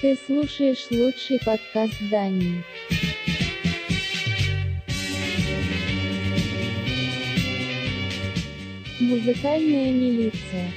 Ты слушаешь лучший подкаст Дании. Музыкальная милиция.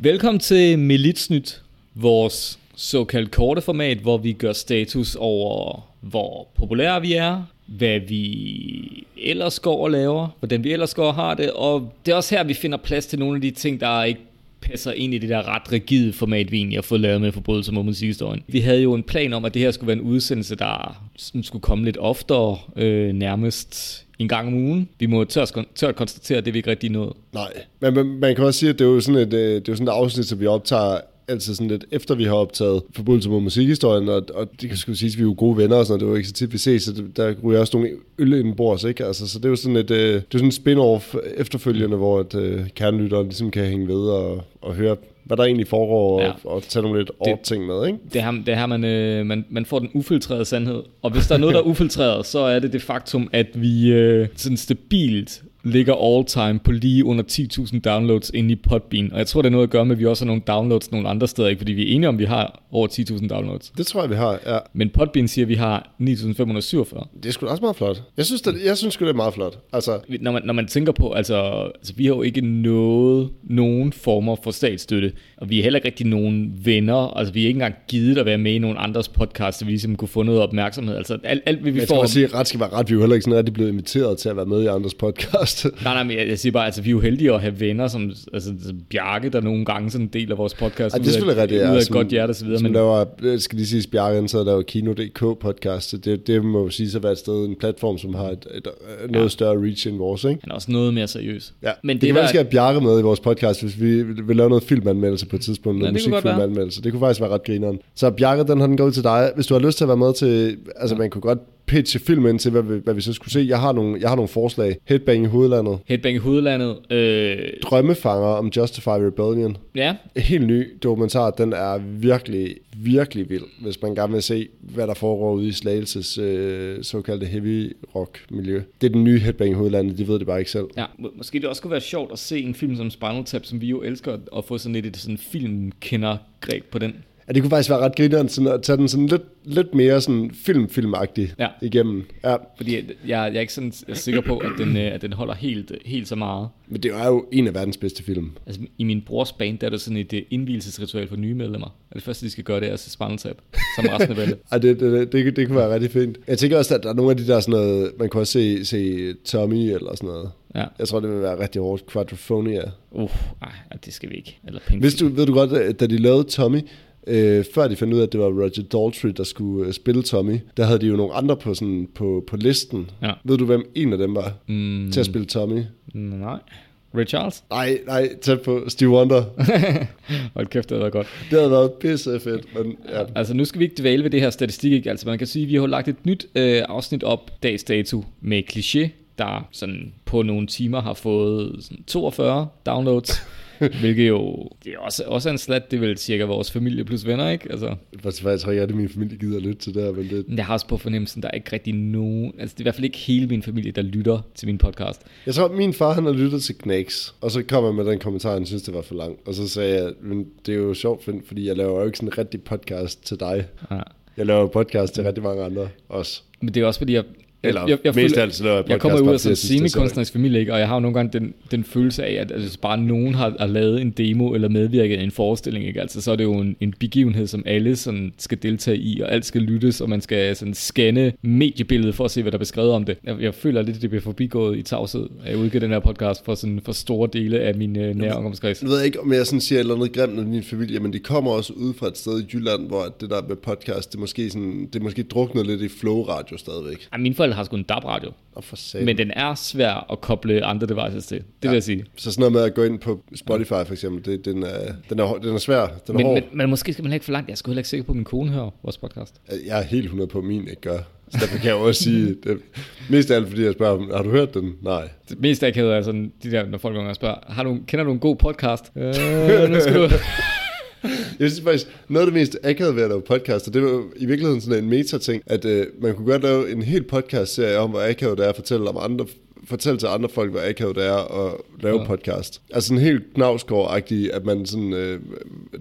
Velkommen til Militsnyt, vores såkaldt korte format, hvor vi gør status over, hvor populære vi er, hvad vi ellers går og laver, hvordan vi ellers går og har det, og det er også her, vi finder plads til nogle af de ting, der ikke passer ind i det der ret rigide format, vi egentlig har fået lavet med forbrydelser mod musikhistorien. Vi havde jo en plan om, at det her skulle være en udsendelse, der skulle komme lidt oftere, øh, nærmest en gang om ugen. Vi må tørt, tørt konstatere, at det vi ikke rigtig nåede. Nej, men man, man kan også sige, at det er jo sådan et, øh, det er jo sådan et afsnit, som vi optager altid sådan lidt efter vi har optaget forbrydelser mod musikhistorien, og, og det kan sgu sige, at vi er jo gode venner og sådan noget. det jo ikke så tit, vi ses, så det, der ryger også nogle øl ind bords, ikke? Altså, så det er jo sådan et, øh, det er sådan en spin-off efterfølgende, hvor at, øh, kernelytteren ligesom kan hænge ved og, og høre, hvad der egentlig foregår, Ja. og, og tage nogle lidt Det- ting med, ikke? Det er her, det er her man, øh, man, man får den ufiltrerede sandhed. Og hvis der er noget, der er ufiltreret, så er det det faktum, at vi øh, sådan stabilt ligger all time på lige under 10.000 downloads inde i Podbean. Og jeg tror, det er noget at gøre med, at vi også har nogle downloads nogle andre steder, ikke? fordi vi er enige om, at vi har over 10.000 downloads. Det tror jeg, vi har, ja. Men Podbean siger, at vi har 9.547. Det er sgu også meget flot. Jeg synes, det, jeg synes sgu, det er meget flot. Altså, Når man, når man tænker på, altså, altså vi har jo ikke nået nogen former for statsstøtte, og vi er heller ikke rigtig nogen venner, altså vi er ikke engang givet at være med i nogen andres podcast, så vi ligesom kunne få noget opmærksomhed. Altså alt, alt hvad vi jeg får... tror at sige, at ret skal være ret. Vi er jo heller ikke sådan rigtig blevet inviteret til at være med i andres podcast. Nej, nej, men jeg, jeg siger bare, altså vi er jo heldige at have venner, som altså, Bjarke, der nogle gange sådan en del af vores podcast, Ej, det er selvfølgelig rigtigt. ud af ja, et godt hjerte og så videre, men der var, jeg skal lige sige, Bjarke, så der var Kino.dk podcast, så det, det må jo sige at være et sted, en platform, som har et, et, et noget Ja. større reach end vores, ikke? han er også noget mere seriøs. Ja, Men det, det kan være, skal have Bjarke med i vores podcast, hvis vi vil lave noget filmanmeldelse på et tidspunkt, noget være. musikfilmanmeldelse. Det kunne faktisk være ret grineren. Så Bjarke, den har den gået til dig. Hvis du har lyst til at være med til, altså man kunne godt pitche filmen til, hvad vi, hvad vi så skulle se. Jeg har nogle, jeg har nogle forslag. Headbang i hovedlandet. Headbang i hovedlandet, øh, Drømmefanger om Justify Rebellion. ja, En helt ny dokumentar, den er virkelig, virkelig vild, hvis man gerne vil se, hvad der foregår ude i Slagelses øh, såkaldte heavy rock miljø. Det er den nye headbang i hovedlandet, de ved det bare ikke selv. Ja, må- måske det også kunne være sjovt at se en film som Spinal Tap, som vi jo elsker, at få sådan lidt et sådan filmkender-greb på den. Ja, det kunne faktisk være ret grineren sådan at tage den sådan lidt, lidt mere sådan film-filmagtig Ja. igennem. Ja, Fordi jeg, jeg er ikke sådan sikker på, at den, øh, at den holder helt, helt så meget. men det er jo en af verdens bedste film. Altså, I min brors band, der er der sådan et øh, indvielsesritual for nye medlemmer. Og det første, de skal gøre, det er at se Spinal Tap, som resten af bandet. Ej, det, det, det, det, kunne være rigtig fint. Jeg tænker også, at der er nogle af de der sådan noget, man kunne også se, se Tommy eller sådan noget. Ja. Jeg tror, det vil være rigtig hårdt. Quadrophonia. Uh, ej, det skal vi ikke. Eller Pink Hvis du, ved du godt, at da de lavede Tommy, øh, før de fandt ud af, at det var Roger Daltrey, der skulle øh, spille Tommy, der havde de jo nogle andre på, sådan, på, på listen. Ja. Ved du, hvem en af dem var Mm, til at spille Tommy? nej. Ray Charles? Nej, nej, tæt på Steve Wonder. Hold kæft, det havde været godt. Det havde været pisse fedt, men ja. Altså nu skal vi ikke dvæle ved det her statistik, ikke? Altså man kan sige, at vi har lagt et nyt øh, afsnit op dags dato med kliché, der sådan på nogle timer har fået sådan 42 downloads. hvilket jo det er også, også er en slat, det er vel cirka vores familie plus venner, ikke? Altså, Faktisk, jeg tror ikke, at min familie gider at lytte til det her, men det, men jeg har også på fornemmelsen, der er ikke rigtig nogen, altså det er i hvert fald ikke hele min familie, der lytter til min podcast. Jeg tror, min far han har lyttet til Knacks, og så kom han med den kommentar, han synes, det var for langt. Og så sagde jeg, men det er jo sjovt, fordi jeg laver jo ikke sådan en rigtig podcast til dig. Ja. Jeg laver podcast til rigtig mange andre også. Men det er også fordi, jeg, Eller jeg, jeg, jeg, mest føler- af alt, så laver jeg jeg kommer ud af sådan en jeg er semikunstnerisk familie, ikke? og jeg har jo nogle gange den, den følelse af, at altså, hvis bare nogen har, har lavet en demo eller medvirket i en forestilling, ikke? Altså, så er det jo en, en begivenhed, som alle sådan, skal deltage i, og alt skal lyttes, og man skal sådan, scanne mediebilledet for at se, hvad der er beskrevet om det. Jeg, jeg føler lidt, at det bliver forbigået i tavshed, at jeg udgiver den her podcast for, sådan, for store dele af min øh, nære omgangskreds. Jeg ved ikke, om jeg sådan siger et eller andet grimt om din familie, men de kommer også ud fra et sted i Jylland, hvor det der med podcast, det er måske, sådan, det måske druknet lidt i flow radio stadigvæk. Ej, mine forældre har sgu en DAB-radio, Og for satan. men den er svær at koble andre devices til. Det ja. vil jeg sige. Så sådan noget med at gå ind på Spotify for eksempel, det, den, er, den, er, den er svær, den er Men, hård. men, men måske skal man ikke for langt. Jeg er sgu heller ikke sikker på, at min kone hører vores podcast. Jeg er helt 100 på, at min ikke gør. Så derfor kan jeg også sige, det, mest af alt fordi jeg spørger, har du hørt den? Nej. Det mest akavet er sådan, de der, når folk nogle gange spørger, har du, kender du en god podcast? Øh, nu skal du... Jeg synes faktisk, noget af det mest akavede ved at lave podcast, og det var i virkeligheden sådan en meta-ting, at øh, man kunne godt lave en hel podcast-serie om, hvor akavet det er at fortælle om andre fortælle til andre folk, hvor akavet det er at lave ja. podcast. Altså sådan helt knavsgård at man sådan, øh,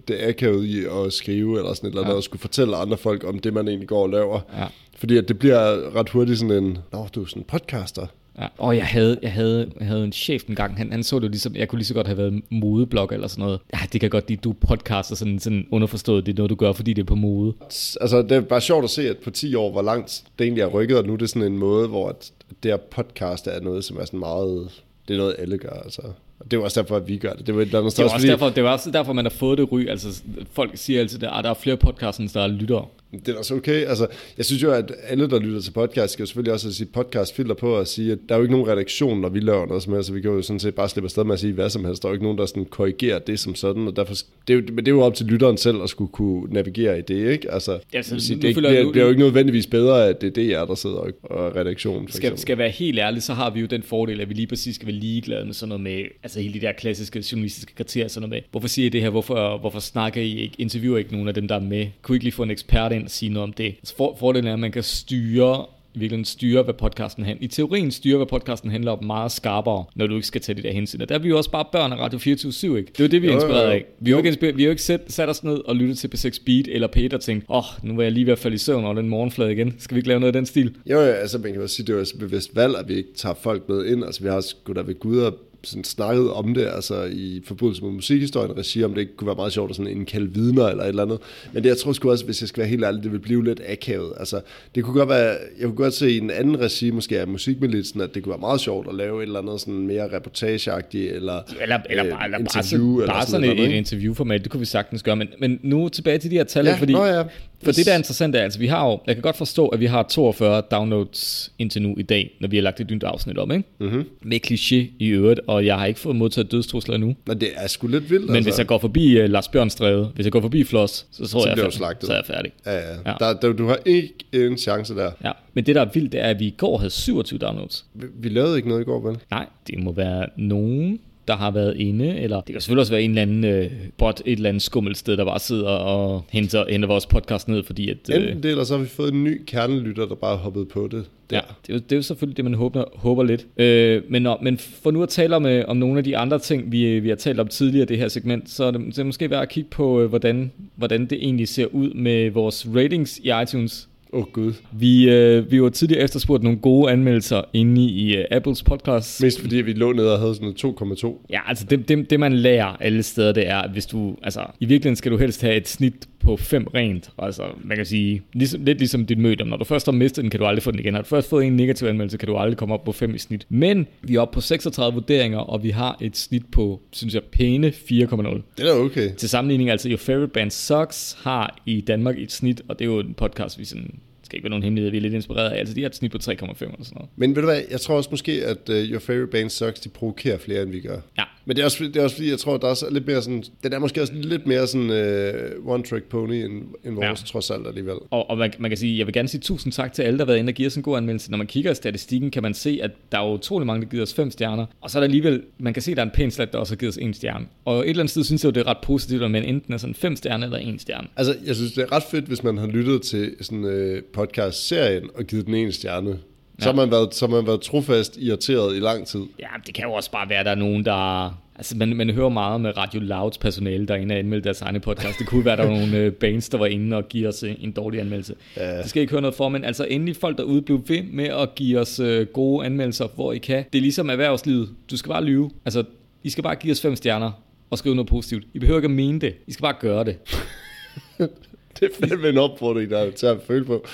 det er akavet i at skrive, eller sådan et eller andet, ja. og skulle fortælle andre folk om det, man egentlig går og laver. Ja. Fordi at det bliver ret hurtigt sådan en, nå, du er sådan en podcaster. Ja. Og jeg havde, jeg, havde, jeg havde en chef en gang, han, han så det ligesom, jeg kunne lige så godt have været modeblogger eller sådan noget. Ja, det kan godt lide, du podcaster sådan, sådan underforstået, det er noget, du gør, fordi det er på mode. Altså, det er bare sjovt at se, at på 10 år, hvor langt det egentlig er rykket, og nu er det sådan en måde, hvor at det her podcast er noget, som er sådan meget, det er noget, alle gør, altså. Det var også derfor, at vi gør det. Det var, der det var også, fordi... derfor, det var også derfor, man har fået det ry. Altså, folk siger altid, at der er flere podcasts, end der er lyttere. Det er også okay. Altså, jeg synes jo, at alle, der lytter til podcast, skal jo selvfølgelig også have sit podcastfilter på og sige, at der er jo ikke nogen redaktion, når vi laver noget som helst, så vi kan jo sådan set bare slippe afsted med at sige hvad som helst. Der er jo ikke nogen, der sådan korrigerer det som sådan, og derfor, det er jo, men det er jo op til lytteren selv at skulle kunne navigere i det, ikke? Altså, ja, så, sige, det, det, det, er jo ikke nødvendigvis bedre, at det er DR, der sidder og, og redaktion. For skal, skal være helt ærlig, så har vi jo den fordel, at vi lige præcis skal være ligeglade med sådan noget med, altså hele de der klassiske journalistiske kriterier, sådan noget med, hvorfor siger I det her, hvorfor, hvorfor snakker I ikke, interviewer ikke nogen af dem, der er med? Kunne I ikke lige få en ekspert ind og sige noget om det? Altså for, fordelen er, at man kan styre i virkeligheden styre, hvad podcasten handler. I teorien styre, hvad podcasten handler om meget skarpere, når du ikke skal tage de der hensyn. Og der er vi jo også bare børn af Radio 24 ikke? Det er jo det, vi er inspireret af. Vi har jo ikke, vi har jo ikke sat, sat os ned og lyttet til P6 Beat eller Peter og tænkt, åh, oh, nu var jeg lige ved at falde i søvn over den morgenflade igen. Skal vi ikke lave noget af den stil? Jo, ja, altså man kan jo sige, det er jo et bevidst valg, at vi ikke tager folk med ind. Altså vi har sgu da ved Gud og sådan snakket om det, altså i forbindelse med musikhistorien regi, om det ikke kunne være meget sjovt at sådan indkalde vidner eller et eller andet. Men det jeg tror sgu også, hvis jeg skal være helt ærlig, det vil blive lidt akavet. Altså, det kunne godt være, jeg kunne godt se i en anden regi, måske af musikmilitsen, at det kunne være meget sjovt at lave et eller andet sådan mere reportageagtigt, eller, eller, eller, øh, eller interview. Bare, eller bare sådan, sådan et, et interviewformat, det kunne vi sagtens gøre. Men, men nu tilbage til de her tal, ja, fordi nå ja. For det, der er interessant, er, altså vi har jo, jeg kan godt forstå, at vi har 42 downloads indtil nu i dag, når vi har lagt et nyt afsnit om, ikke? Mm-hmm. Med kliché i øvrigt, og jeg har ikke fået modtaget dødstrusler endnu. Men det er sgu lidt vildt, Men altså. hvis jeg går forbi uh, Lars Bjørnstræde, hvis jeg går forbi Floss, så tror så jeg, jeg så er jeg færdig. Ja, ja. ja. Der, der, du har ikke en chance der. Ja, men det der er vildt, det er, at vi i går havde 27 downloads. Vi, vi lavede ikke noget i går, vel? Nej, det må være nogen der har været inde, eller det kan selvfølgelig også være en eller anden øh, bot, et eller andet skummelt sted, der bare sidder og henter, henter vores podcast ned, fordi at... Øh, Enten det, eller så har vi fået en ny kernelytter, der bare har hoppet på det. Der. Ja, det er, jo, det er jo selvfølgelig det, man håber, håber lidt. Øh, men, når, men for nu at tale om, øh, om nogle af de andre ting, vi, vi har talt om tidligere i det her segment, så er det, det er måske værd at kigge på, øh, hvordan, hvordan det egentlig ser ud med vores ratings i iTunes. Åh oh, gud. Vi, øh, vi var tidligere efterspurgt nogle gode anmeldelser inde i uh, Apples podcast. Mest fordi vi lå ned og havde sådan 2,2. Ja, altså det, det, det man lærer alle steder, det er, at hvis du, altså i virkeligheden skal du helst have et snit på fem rent. Altså man kan sige, ligesom, lidt ligesom dit møde. Når du først har mistet den, kan du aldrig få den igen. Har du først fået en negativ anmeldelse, kan du aldrig komme op på 5 i snit. Men vi er oppe på 36 vurderinger, og vi har et snit på, synes jeg, pæne 4,0. Det er okay. Til sammenligning, altså Your Favorite Band Sucks har i Danmark et snit, og det er jo en podcast, vi sådan skal ikke være nogen hemmelighed, vi er lidt inspireret af. Altså, de har et snit på 3,5 eller sådan noget. Men ved du hvad, jeg tror også måske, at uh, Your Favorite Band Sucks, de provokerer flere, end vi gør. Ja. Men det er, også, det er også fordi, jeg tror, der er lidt mere sådan, den er måske også lidt mere sådan uh, one-track pony, end, end vores, ja. trods alt alligevel. Og, og man, man, kan sige, jeg vil gerne sige tusind tak til alle, der har været inde og giver os en god anmeldelse. Når man kigger i statistikken, kan man se, at der er utrolig mange, der giver os fem stjerner. Og så er der alligevel, man kan se, at der er en pæn slat, der også har givet os en stjerne. Og et eller andet sted synes jeg, det er ret positivt, at man enten er sådan fem stjerner eller en stjerne. Altså, jeg synes, det er ret fedt, hvis man har lyttet til sådan en podcast-serie, dagen og givet den en stjerne. Ja. Så, har man været, så har man været trofast irriteret i lang tid. Ja, det kan jo også bare være, at der er nogen, der... Altså, man, man hører meget med Radio Louds personale, der er inde og anmelde deres egne podcast. Det kunne være, der var nogle uh, bands, der var inde og give os uh, en dårlig anmeldelse. Ja. Det skal I ikke høre noget for, men altså endelig folk derude blev ved med at give os uh, gode anmeldelser, hvor I kan. Det er ligesom erhvervslivet. Du skal bare lyve. Altså, I skal bare give os fem stjerner og skrive noget positivt. I behøver ikke at mene det. I skal bare gøre det. det er fandme en opfordring, der er til at føle på.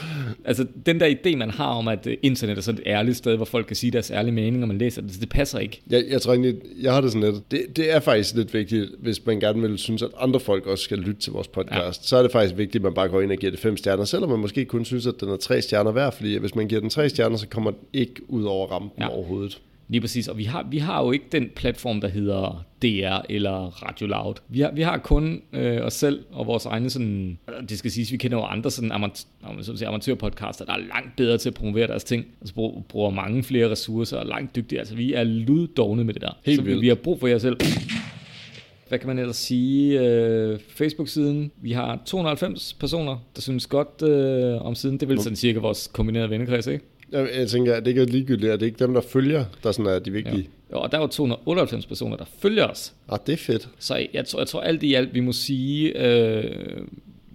Altså, den der idé, man har om, at internet er sådan et ærligt sted, hvor folk kan sige deres ærlige mening, og man læser det, det passer ikke. Jeg, jeg tror egentlig, jeg har det sådan lidt, det, det er faktisk lidt vigtigt, hvis man gerne vil synes, at andre folk også skal lytte til vores podcast, ja. så er det faktisk vigtigt, at man bare går ind og giver det fem stjerner, selvom man måske kun synes, at den er tre stjerner værd, fordi hvis man giver den tre stjerner, så kommer den ikke ud over rampen ja. overhovedet. Lige præcis, og vi har, vi har jo ikke den platform, der hedder DR eller Radio Loud. Vi har, vi har kun øh, os selv og vores egne sådan, det skal siges, vi kender jo andre sådan amatør, amatørpodcaster, der er langt bedre til at promovere deres ting, altså bruger, bruger mange flere ressourcer og langt dygtige, altså vi er luddogne med det der. Helt Så vildt. vi har brug for jer selv. Hvad kan man ellers sige? Øh, Facebook-siden. Vi har 290 personer, der synes godt øh, om siden. Det vil sådan cirka vores kombinerede vennekreds, ikke? Jeg, jeg tænker, at det ikke er ligegyldigt, at det ikke dem, der følger, der sådan er de vigtige. Jo, og der er jo 298 personer, der følger os. Ja. Ah, det er fedt. Så jeg tror, jeg tror alt i alt, vi må sige, øh,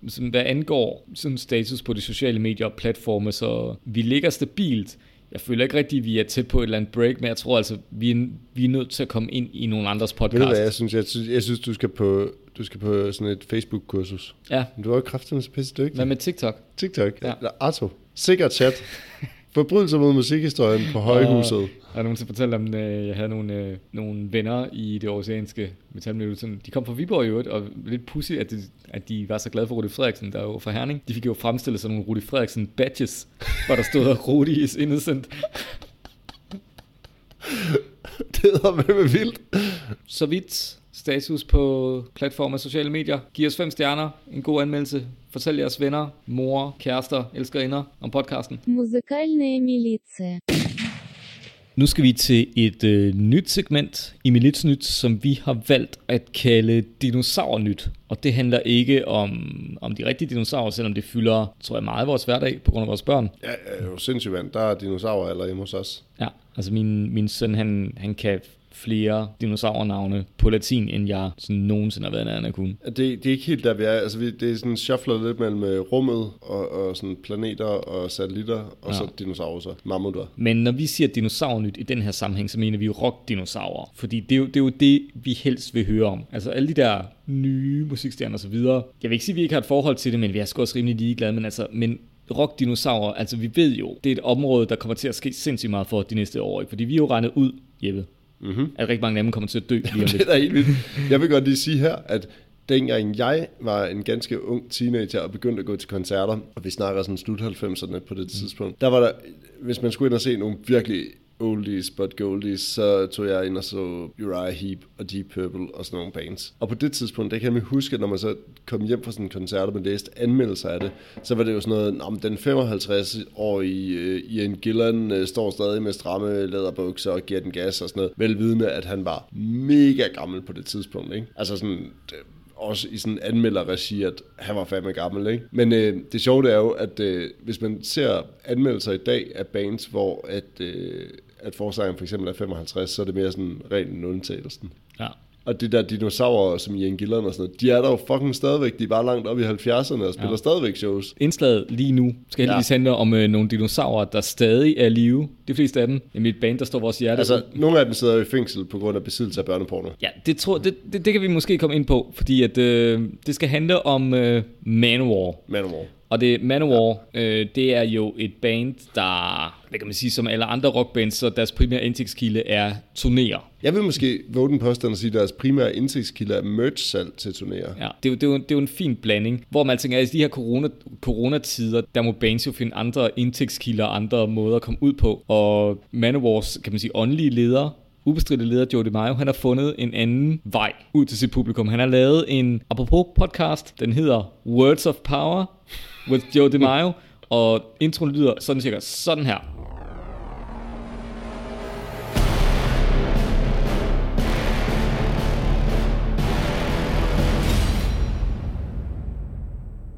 sådan, hvad angår sådan status på de sociale medier og platforme, så vi ligger stabilt. Jeg føler ikke rigtigt, at vi er tæt på et eller andet break, men jeg tror altså, vi er, vi er nødt til at komme ind i nogle andres Ved du podcast. hvad, jeg synes, jeg, synes, jeg synes du skal på, du skal på sådan et Facebook-kursus. Ja, Men du er jo kraftigt så pisse dygtig. hvad med TikTok? TikTok. Ja. Ja. Arto. Sikker chat. Forbrydelser mod musikhistorien på højhuset. Jeg har nogen til at fortælle om, at jeg havde nogle, øh, nogle venner i det oceanske metalmiljø. Sådan, De kom fra Viborg i øvrigt, og lidt pussy, at, det, at de var så glade for Rudi Frederiksen, der er jo fra Herning. De fik jo fremstillet sådan nogle Rudi Frederiksen badges, hvor der stod Rudi is innocent. det hedder med vildt. Så vidt status på platforme og sociale medier. Giv os fem stjerner, en god anmeldelse. Fortæl jeres venner, mor, kærester, elskerinder om podcasten. Musikalne militia. Nu skal vi til et øh, nyt segment i Militsnyt, som vi har valgt at kalde Dinosaurnyt. Og det handler ikke om, om de rigtige dinosaurer, selvom det fylder, tror jeg, meget af vores hverdag på grund af vores børn. Ja, det er jo sindssygt, mand. Der er dinosaurer allerede hjemme hos os. Ja, altså min, min søn, han, han kan flere dinosaurnavne på latin, end jeg sådan nogensinde har været nær at kunne. Det, det er ikke helt der, vi er. Altså, vi, det er sådan shufflet lidt mellem øh, rummet og, og sådan planeter og satellitter, og ja. så dinosaurer, så mammutter. Men når vi siger dinosaurnyt i den her sammenhæng, så mener vi jo rockdinosaurer. Fordi det er, jo, det er jo det, vi helst vil høre om. Altså alle de der nye musikstjerner og så videre. Jeg vil ikke sige, at vi ikke har et forhold til det, men vi er sgu også rimelig ligeglade. Men altså, men rockdinosaurer, altså vi ved jo, det er et område, der kommer til at ske sindssygt meget for de næste år. Ikke? Fordi vi er jo regnet ud, Jeppe, Mm-hmm. at rigtig mange af dem kommer til at dø lige om Det lidt. er da helt vildt. Jeg vil godt lige sige her, at dengang jeg var en ganske ung teenager og begyndte at gå til koncerter, og vi snakker sådan slut 90'erne på det tidspunkt, der var der, hvis man skulle ind og se nogle virkelig oldies but goldies, så tog jeg ind og så Uriah Heep og Deep Purple og sådan nogle bands. Og på det tidspunkt, der kan jeg huske, at når man så kom hjem fra sådan en koncert, og man læste anmeldelser af det, så var det jo sådan noget, om den 55-årige uh, øh, Ian Gillan uh, står stadig med stramme læderbukser og giver den gas og sådan noget, velvidende, at han var mega gammel på det tidspunkt, ikke? Altså sådan, det, også i sådan anmelderregi, at han var fandme gammel, ikke? Men øh, det sjove det er jo, at øh, hvis man ser anmeldelser i dag af bands, hvor at, øh, at forsangeren for eksempel er 55, så er det mere sådan ren undtagelsen. Ja. Og de der dinosaurer, som Ian Gillan og sådan noget, de er der jo fucking stadigvæk. De er bare langt op i 70'erne og spiller Ja. stadigvæk shows. Indslaget lige nu skal heldigvis ja. handle om øh, nogle dinosaurer, der stadig er i live. De fleste af dem. Nemlig et band, der står vores hjerte. Altså, nogle af dem sidder jo i fængsel på grund af besiddelse af børneporno. Ja, det, tror, det, det, det kan vi måske komme ind på, fordi at, øh, det skal handle om øh, Manowar. Manowar. Og det Manowar, øh, det er jo et band, der, hvad kan man sige, som alle andre rockbands, så deres primære indtægtskilde er turnéer. Jeg vil måske våge den påstand og sige, at deres primære indtægtskilde er merch-salg til turnéer. Ja, det er, jo, det, er jo, det er jo en fin blanding, hvor man tænker, at i de her corona, coronatider, der må bands jo finde andre indtægtskilder og andre måder at komme ud på. Og Manowars, kan man sige, åndelige leder, ubestridte leder Joe DiMaggio, han har fundet en anden vej ud til sit publikum. Han har lavet en, apropos podcast, den hedder Words of Power with Joe DiMaggio, og introen lyder sådan cirka sådan her.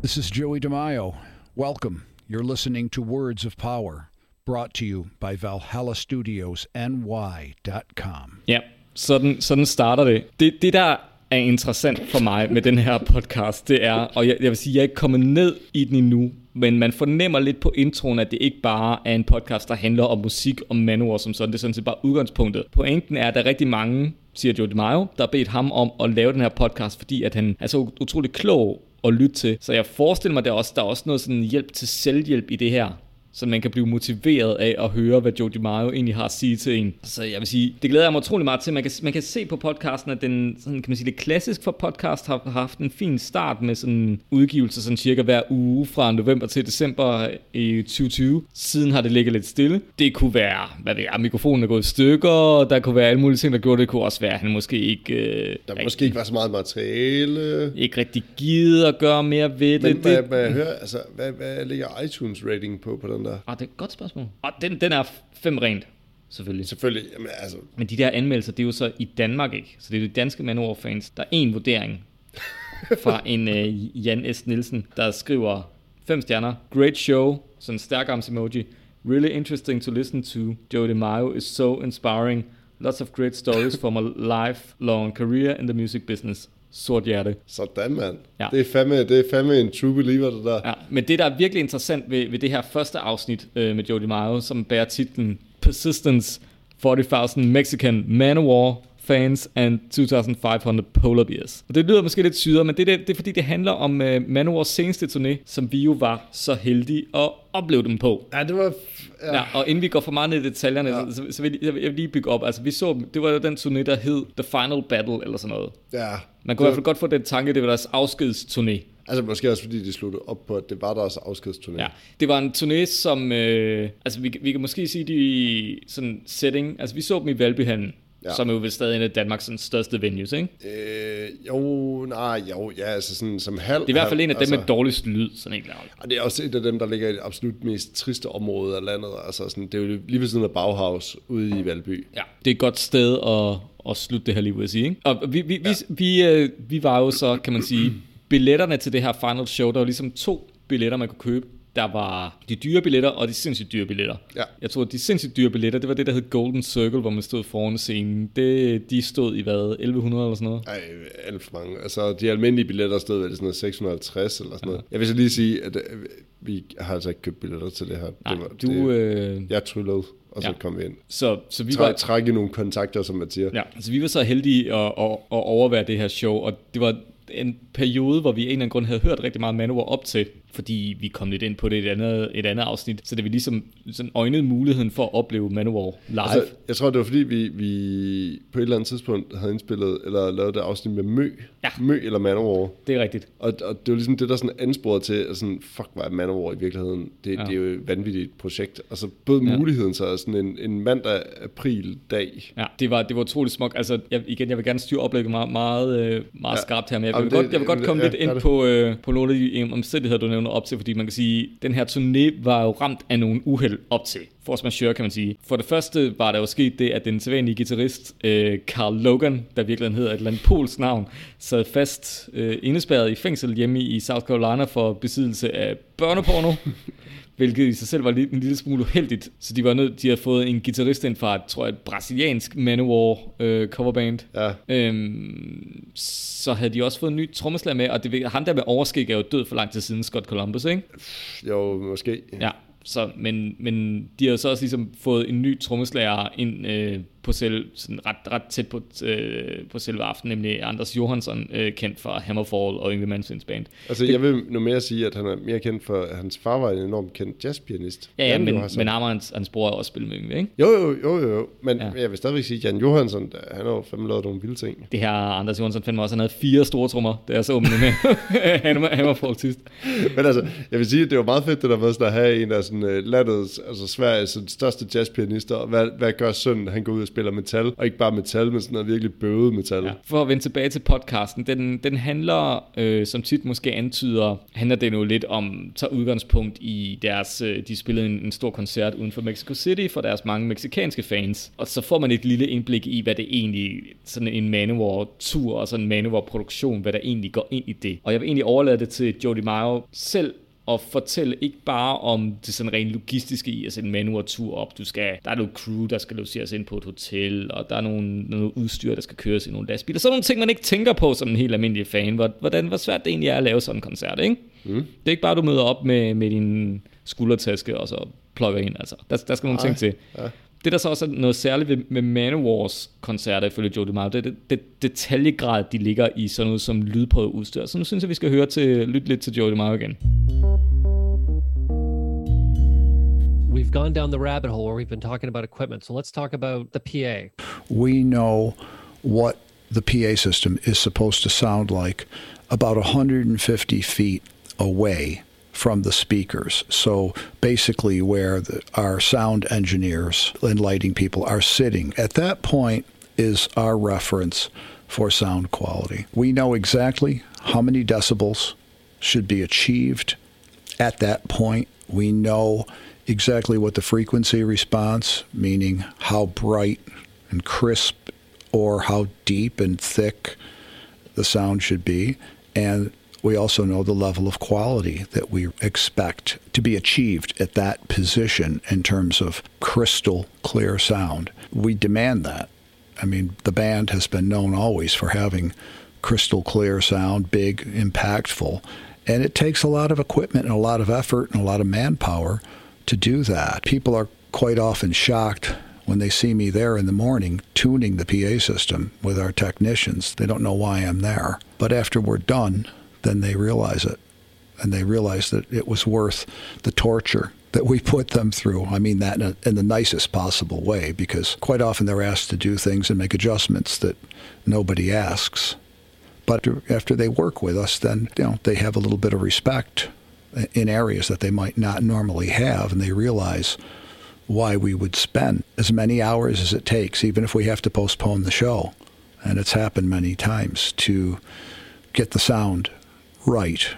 This is Joey DeMaio. Welcome. You're listening to Words of Power, brought to you by Valhalla Studios NY.com. Ja, sådan, sådan starter det. det. Det der er interessant for mig med den her podcast, det er, og jeg, jeg vil sige, jeg er ikke kommet ned i den endnu, men man fornemmer lidt på introen, at det ikke bare er en podcast, der handler om musik og manuer som sådan. Det er sådan set bare udgangspunktet. Pointen er, at der er rigtig mange, siger Joe DiMaggio, der har bedt ham om at lave den her podcast, fordi at han er så utrolig klog at lytte til. Så jeg forestiller mig, at der også, der er også noget sådan hjælp til selvhjælp i det her så man kan blive motiveret af at høre, hvad Joe DiMaggio egentlig har at sige til en. Så jeg vil sige, det glæder jeg mig utrolig meget til. Man kan, man kan se på podcasten, at den, sådan, kan man sige, det klassisk for podcast har, har haft en fin start med sådan udgivelser sådan cirka hver uge fra november til december i 2020. Siden har det ligget lidt stille. Det kunne være, hvad ved jeg, mikrofonen er gået i stykker, der kunne være alle mulige ting, der gjorde det. Det kunne også være, at han måske ikke... Øh, Der måske ikke var så meget materiale. ikke rigtig givet at gøre mere ved det. Men det, hvad, hvad, hør, altså, hvad, hvad ligger iTunes rating på på den der? Ah, det er et godt spørgsmål. Ah, den, den er fem rent, selvfølgelig. Selvfølgelig, jamen, altså, Men de der anmeldelser, det er jo så i Danmark ikke. Så det er de danske Manowar-fans. Der er en vurdering fra en uh, Jan S. Nielsen, der skriver fem stjerner. Great show. Sådan en stærk arms emoji. Really interesting to listen to. Joey DeMaio is so inspiring. Lots of great stories from a lifelong career in the music business. Sort hjerte. Sådan, mand. Ja. Det, er fandme, det er fandme en true believer, det der. Ja, men det, der er virkelig interessant ved, ved det her første afsnit øh, med Joey DeMaio, som bærer titlen Persistence 40.000 Mexican Manowar fans and 2.500 polar bears. Og det lyder måske lidt syret, men det, det, det er fordi, det handler om uh, Manowars seneste turné, som vi jo var så heldige at opleve dem på. Ja, det var... Ja. ja, og inden vi går for meget ned i detaljerne, ja. så, så, så vil jeg, jeg vil lige bygge op. Altså, vi så det var jo den turné, der hed The Final Battle, eller sådan noget. Ja. Man kunne i hvert fald godt få den tanke, det var deres afskedsturné. Altså måske også fordi de sluttede op på, at det var deres afskedsturné. Ja, det var en turné, som, øh, altså vi, vi kan måske sige, de sådan setting, altså vi så dem i Valbyhallen, ja. som er jo vel stadig en af Danmarks sådan, største venues, ikke? Øh, jo, nej, jo, ja, altså sådan som halv. Det er i hvert fald en af dem altså, med dårligst lyd, sådan ikke klart. Og det er også et af dem, der ligger i det absolut mest triste område af landet. Altså sådan, det er jo lige ved siden af Bauhaus ude i Valby. Ja, det er et godt sted at, at slutte det her lige, vil jeg sige. Ikke? Og vi, vi, ja. vi, vi, øh, vi var jo så, kan man sige, billetterne til det her final show, der var ligesom to billetter, man kunne købe. Der var de dyre billetter og de sindssygt dyre billetter. Ja. Jeg tror, at de sindssygt dyre billetter, det var det, der hed Golden Circle, hvor man stod foran scenen. Det, de stod i hvad, 1100 eller sådan noget? Ej, alt for mange. Altså, de almindelige billetter stod vel sådan noget 650 eller sådan noget. Jeg vil så lige sige, at øh, vi har altså ikke købt billetter til det her. Nej, det var, du... det, Øh, jeg tryllede, og så Ja. kom vi ind. så, så vi Træ, var... trække nogle kontakter, som man siger. Ja, altså vi var så heldige at, at, at overvære det her show, og det var en periode, hvor vi af en eller anden grund havde hørt rigtig meget Manowar op til, fordi vi kom lidt ind på det i et andet, et andet afsnit, så det vi ligesom sådan øjnede muligheden for at opleve Manowar live. Altså, jeg tror, det var fordi, vi, vi på et eller andet tidspunkt havde indspillet, eller lavet det afsnit med Mø. Ja. Mø eller Manowar. det er rigtigt. Og, og det var ligesom det, der sådan ansporede til, at sådan, fuck, hvad er Manowar i virkeligheden? Det, Ja. ja. det er jo et vanvittigt projekt. Altså, både Ja. ja. muligheden så sådan en, en mandag april dag. Ja, det var, det var utroligt smukt. Altså, jeg, igen, jeg vil gerne styre oplægget meget, meget, øh, meget Ja. skarpt her, men jeg vil, det- godt, jeg vil godt komme ja, lidt ind det. på, øh, på nogle af de omstændigheder, du nævner op til, fordi man kan sige, den her turné var jo ramt af nogle uheld op til. Force majeure, kan man sige. For det første var der jo sket det, at den sædvanlige guitarist, øh, Carl Logan, der virkelig hedder et eller andet pols navn, sad fast øh, indespærret i fængsel hjemme i South Carolina for besiddelse af børneporno hvilket i sig selv var lidt, en lille smule uheldigt. Så de var nødt, de havde fået en guitarist ind fra, tror jeg, et brasiliansk Manowar øh, coverband. Ja. Øhm, så havde de også fået en ny trommeslager med, og det, ham der med overskæg er jo død for lang tid siden, Scott Columbus, ikke? Jo, måske. Ja, så, men, men de har så også ligesom fået en ny trommeslager ind øh, på selv, sådan ret, ret tæt på, øh, på selve aftenen, nemlig Anders Johansson, øh, kendt fra Hammerfall og Yngwie Mansins band. Altså, jeg vil nu mere sige, at han er mere kendt for, at hans far var en enormt kendt jazzpianist. Ja, ja Jan men, Johansson. men og hans, hans bror har også spillet med Yngwie, ikke? Jo, jo, jo, jo, jo. Men Ja. jeg vil stadigvæk sige, at Jan Johansson, han har jo fandme lavet nogle vilde ting. Det her Anders Johansson fandt mig også, han havde fire store trommer, da jeg så dem med Hammer- Hammerfall sidst. Men altså, jeg vil sige, at det var meget fedt, det der med sådan at have en af sådan, uh, landets, altså Sveriges sådan, største jazzpianister, og hvad, hvad gør sønnen? Han går ud og spiller metal, og ikke bare metal, men sådan noget virkelig bøvet metal. Ja. For at vende tilbage til podcasten, den, den handler, øh, som tit måske antyder, handler det jo lidt om, tager udgangspunkt i deres, øh, de spillede en, en stor koncert uden for Mexico City for deres mange meksikanske fans. Og så får man et lille indblik i, hvad det egentlig, sådan en Manowar-tur og sådan en Manowar-produktion, hvad der egentlig går ind i det. Og jeg vil egentlig overlade det til Jody Mayo selv og fortælle ikke bare om det sådan rent logistiske i at sætte en Manowar-tur op. Du skal, der er noget crew, der skal logeres ind på et hotel, og der er nogle, noget udstyr, der skal køres i nogle lastbiler. Sådan nogle ting, man ikke tænker på som en helt almindelig fan. Hvor- Hvordan, hvor svært det egentlig er at lave sådan en koncert, ikke? Mm. Det er ikke bare, du møder op med, med din skuldertaske, og så plukker ind, altså. Der, der skal nogle ting til. Ja. Det, der så også er noget særligt ved, med Manowars koncerter, ifølge Joe DiMaggio, det er det, det detaljegrad, de ligger i sådan noget som lydprøveudstyr. Så nu synes jeg, vi skal høre til, lytte lidt til Joe DiMaggio igen. We've gone down the rabbit hole where we've been talking about equipment. So let's talk about the PA. we know what the PA system is supposed to sound like about 150 feet away from the speakers. So basically, where the, our sound engineers and lighting people are sitting. At that point is our reference for sound quality. We know exactly how many decibels should be achieved at that point. We know exactly what the frequency response, meaning how bright and crisp or how deep and thick the sound should be. And We also know the level of quality that we expect to be achieved at that position in terms of crystal clear sound. We demand that. I mean, the band has been known always for having crystal clear sound, big, impactful, and it takes a lot of equipment and a lot of effort and a lot of manpower to do that. People are quite often shocked when they see me there in the morning tuning the PA system with our technicians. They don't know why I'm there. But after we're done, then they realize it. And they realize that it was worth the torture that we put them through. I mean that in, a, in, the nicest possible way because quite often they're asked to do things and make adjustments that nobody asks. But after they work with us, then you know they have a little bit of respect in areas that they might not normally have, and they realize why we would spend as many hours as it takes, even if we have to postpone the show. And it's happened many times to get the sound right.